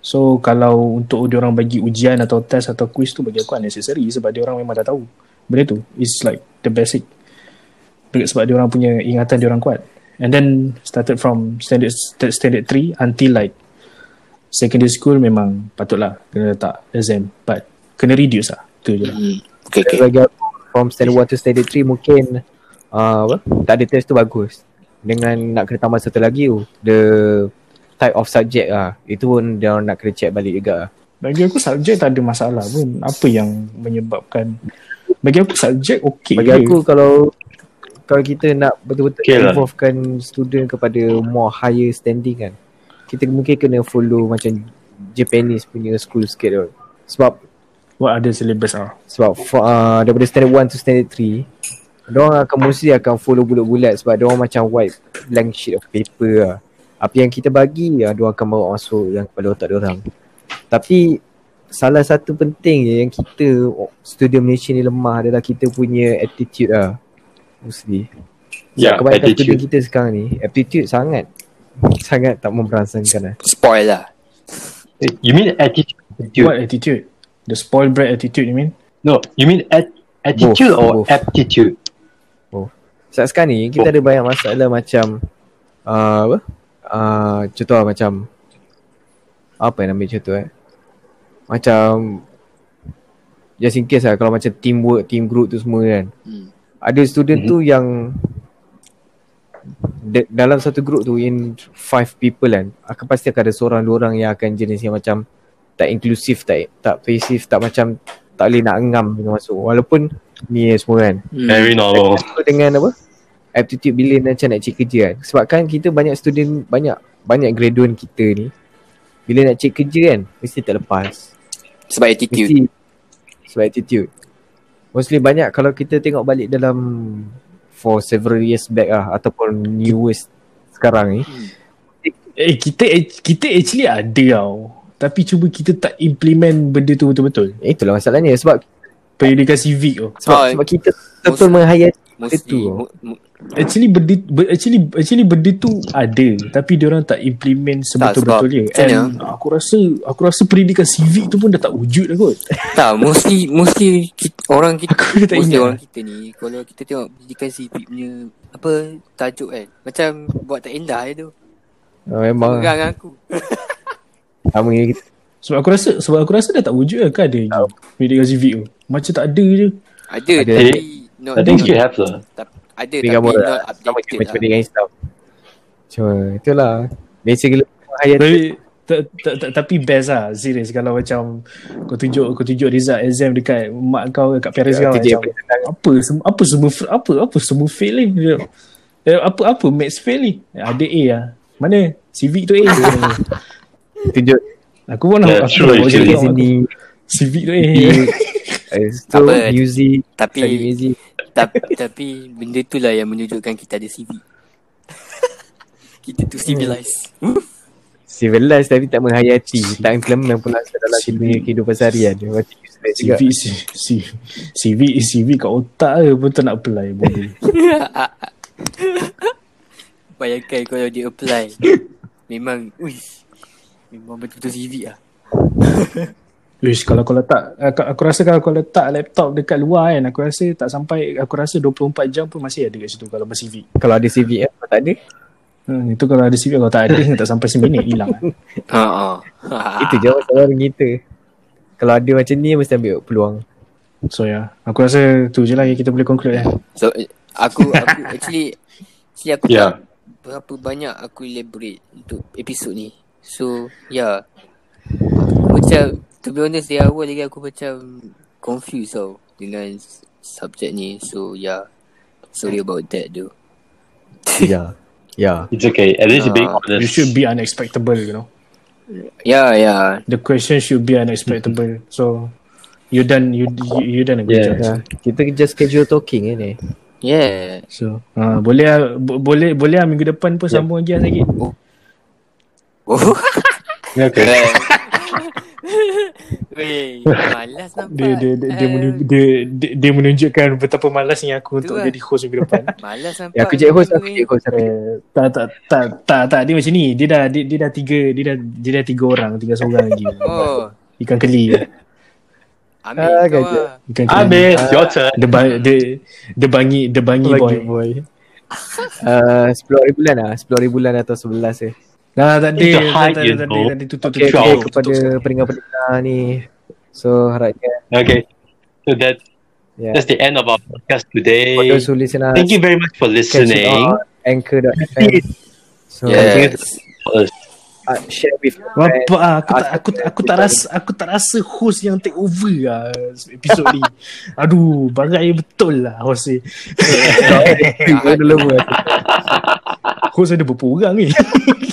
So kalau untuk dia orang bagi ujian atau test atau quiz tu bagi aku unnecessary sebab dia orang memang dah tahu benda tu. Is like the basic. Sebab dia orang punya ingatan dia orang kuat and then started from standard st- standard 3 until like secondary school memang patutlah kena letak exam but kena reduce lah tu je lah Hmm. Okay, okay. bagi aku from standard 1 to standard 3 mungkin uh, apa tak ada test tu bagus dengan nak kena tambah satu lagi tu the type of subject lah itu pun dia nak kena check balik juga lah. bagi aku subjek tak ada masalah pun apa yang menyebabkan bagi aku subjek okey bagi je. aku kalau kalau kita nak betul-betul Okay lah. involvekan student kepada more higher standing kan kita mungkin kena follow macam Japanese punya school sikit tu sebab what ada syllabus ah? Sebab for, uh, daripada standard 1 to standard 3 Diorang akan mostly akan follow bulat-bulat Sebab diorang macam white blank sheet of paper lah. Apa yang kita bagi ya, Diorang akan bawa masuk yang kepala otak diorang Tapi Salah satu penting je yang kita oh, Student Malaysia ni lemah adalah kita punya attitude lah Mostly Yeah, Kebanyakan student attitude. kita sekarang ni Aptitude sangat *laughs* Sangat tak memperasankan lah Spoil lah. You mean attitude? what attitude the spoiled brat attitude you mean No, you mean at- attitude Both, or both. aptitude? Sebab sekarang ni kita ada banyak masalah macam uh, apa? Uh, contoh lah macam apa yang ambil contoh eh? Macam just in case lah kalau macam teamwork, team group tu semua kan. Hmm. Ada student Mhm. tu yang de- dalam satu group tu in five people kan akan pasti akan ada seorang dua orang yang akan jenis yang macam tak inklusif, tak tak pasif, tak macam tak boleh nak ngam dengan masuk walaupun ni semua kan Hmm. Very normal. dengan apa aptitude bila macam nak cek kerja kan sebab kan kita banyak student banyak banyak graduan kita ni bila nak cek kerja kan mesti tak lepas Sebab attitude. mesti sebab attitude mostly banyak kalau kita tengok balik dalam for several years back lah ataupun newest sekarang ni Hmm. Eh kita kita actually ada tau. Tapi cuba kita tak implement benda tu betul-betul. Itulah masalahnya sebab Pendidikan civic tu. sebab, Ah, sebab kita betul menghayati Mostly Itu. mo- Actually benda ber- actually actually benda tu ada tapi dia orang tak implement sebetul-betulnya. And aku rasa aku rasa pendidikan civic tu pun dah tak wujud dah kot. *laughs* Tak, mostly mostly kita, orang kita Aku tak mostly ingat. orang kita ni kalau kita tengok pendidikan sipit punya apa tajuk kan. Macam buat tak indah je tu. oh, memang Pegang aku. *laughs* sama dengan kita Sebab aku rasa sebab aku rasa dah tak wujud lah kan ada lagi pendidikan civic tu. Macam tak ada je. Ada, Ada. tapi not, I think not, you have lah. ada Dengan tapi not sama updated macam lah. pendidikan Islam cuma itulah. Basically Tapi ta- ta- ta- tapi best lah serius kalau macam kau tunjuk kau tunjuk result exam dekat mak kau dekat parents kau kerja macam apa apa semua f- apa apa semua fail ni eh, apa apa maths fail ni Eh, ada A lah. Mana? Civic tu A. *laughs* Tunjuk. Aku pun nak aku nak buat sini civic. Tu A. Eh, so Apa? music. Tapi music tapi, *laughs* tapi benda tu lah yang menunjukkan kita ada CV. *laughs* kita tu civilized. civilized tapi tak menghayati tak implement pula dalam dunia kehidupan seharian macam civic si- si- civic civic kat otak je pun tak nak apply bodoh *laughs* Bayangkan kalau dia apply. Memang, uish. Memang betul-betul CV lah. Wish kalau kau letak aku, aku rasa kalau kau letak laptop dekat luar kan aku rasa tak sampai aku rasa 24 jam pun masih ada kat situ kalau CV. kalau ada CV eh, kalau tak ada Hmm, itu kalau ada CV kalau tak ada *laughs* tak sampai seminit hilang. *laughs* Ha ah. *laughs* itu je masalah orang kita kalau ada macam ni mesti ambil peluang So ya, yeah. aku rasa tu je lah yang kita boleh conclude eh. So eh, aku aku actually actually aku Yeah. tak berapa banyak aku elaborate untuk episod ni. So yeah. Aku macam to be honest dari awal lagi aku macam confused tau dengan subjek ni. So yeah. Sorry about that though. ya ya It's okay. At least you're being Ah, honest. You should be unexpectable, you know. Yeah, yeah. The question should be unexpectable. So you done you you, you done a good Yeah. job. ya. kita just casual talking eh, ni Yeah. So uh, boleh ah, bo- boleh boleh ah minggu depan pun sambung lagi ah sikit. Oh. Okay. *laughs* *laughs* *laughs* Weh, malas nampak. Dia dia dia, dia, Eh, menun- dia, dia, dia menunjukkan betapa malasnya aku Tu untuk lah. jadi host minggu depan. *laughs* Malas nampak. ya aku jadi host aku jadi host aku Eh, tak, tak, tak, tak, tak, dia macam ni. Dia dah, dia, dia dah tiga, dia dah, dia dah tiga orang, tinggal seorang lagi. *laughs* Oh, Ikan keli. ambil Ah, kau gajah. lah. Ikan keli. Habis. Your turn. Dia, ba- dia, dia bangi, dia bangi boy. boy uh, 10 hari bulan lah 10 hari bulan atau 11 eh Tak ada, know. tak ada, tutup, okay, tutup, okay, kepada pendengar-pendengar ni so harapnya Okay. So that yeah. that's the end of our podcast today. for those who listen us Thank you very much for listening. anchor.fm so Yes. Uh, uh, share with Bapa, ah, aku tak, aku, aku to tak rasa, aku tak rasa host yang take over lah episod ni. *laughs* Aduh, bagai betul lah host ni. *laughs* Host ada berapa orang ni? *laughs*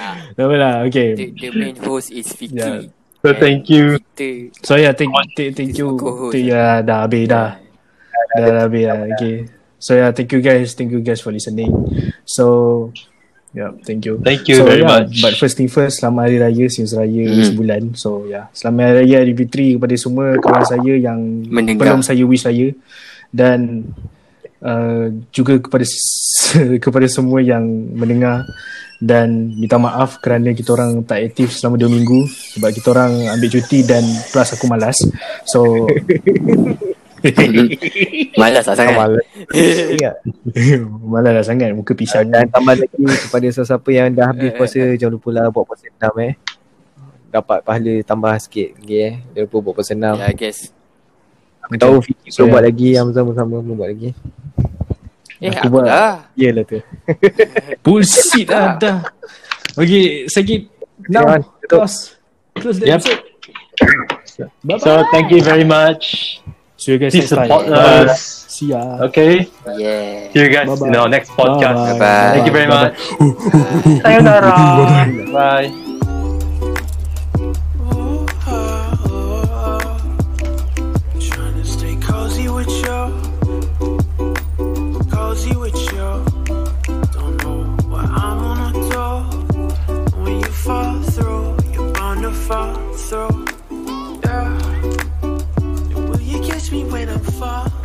Tak. Apa lah, okay. The, the main host is Vicky. Yeah. so thank you. Kita So yeah, thank, thank, thank you. Thank, ya, dah habis dah. Dah, dah habis dah. Okay. So yeah, thank you guys. Thank you guys for listening. So, yeah, thank you. Thank you so, very yeah, much. But first thing first, selamat Hari Raya, Sims Raya Hmm. sebulan. So yeah, selamat Hari Raya Adipitri kepada semua kawan saya yang Mendengar. belum saya wish saya. Dan uh, juga kepada *laughs* kepada semua yang mendengar dan minta maaf kerana kita orang tak aktif selama 2 minggu sebab kita orang ambil cuti dan plus aku malas. So *laughs* malas lah sangat. Ingat. *laughs* Malas lah sangat. Muka pisang. Dan tambah lagi kepada sesiapa yang dah habis puasa Jangan lupa lah buat puasa enam eh. Dapat pahala tambah sikit okay, eh. Jangan lupa buat puasa enam. Yeah, I guess. Aku tahu Fiki So, belum buat lagi Hamzah sama belum buat lagi Eh, Aku aku buat. dah. Yelah tu *laughs* Bullshit lah dah. Okay, sakit. Now, tutup. close. Close the Yep. episode. Bye-bye. So thank you very much. See you guys Please time. support Bye. us. See ya. Okay. Yeah. See you guys Bye-bye. in our next podcast. Bye-bye. Bye-bye. Thank you very Bye-bye. much. *laughs* Sayonara. Bye. me wait up fall.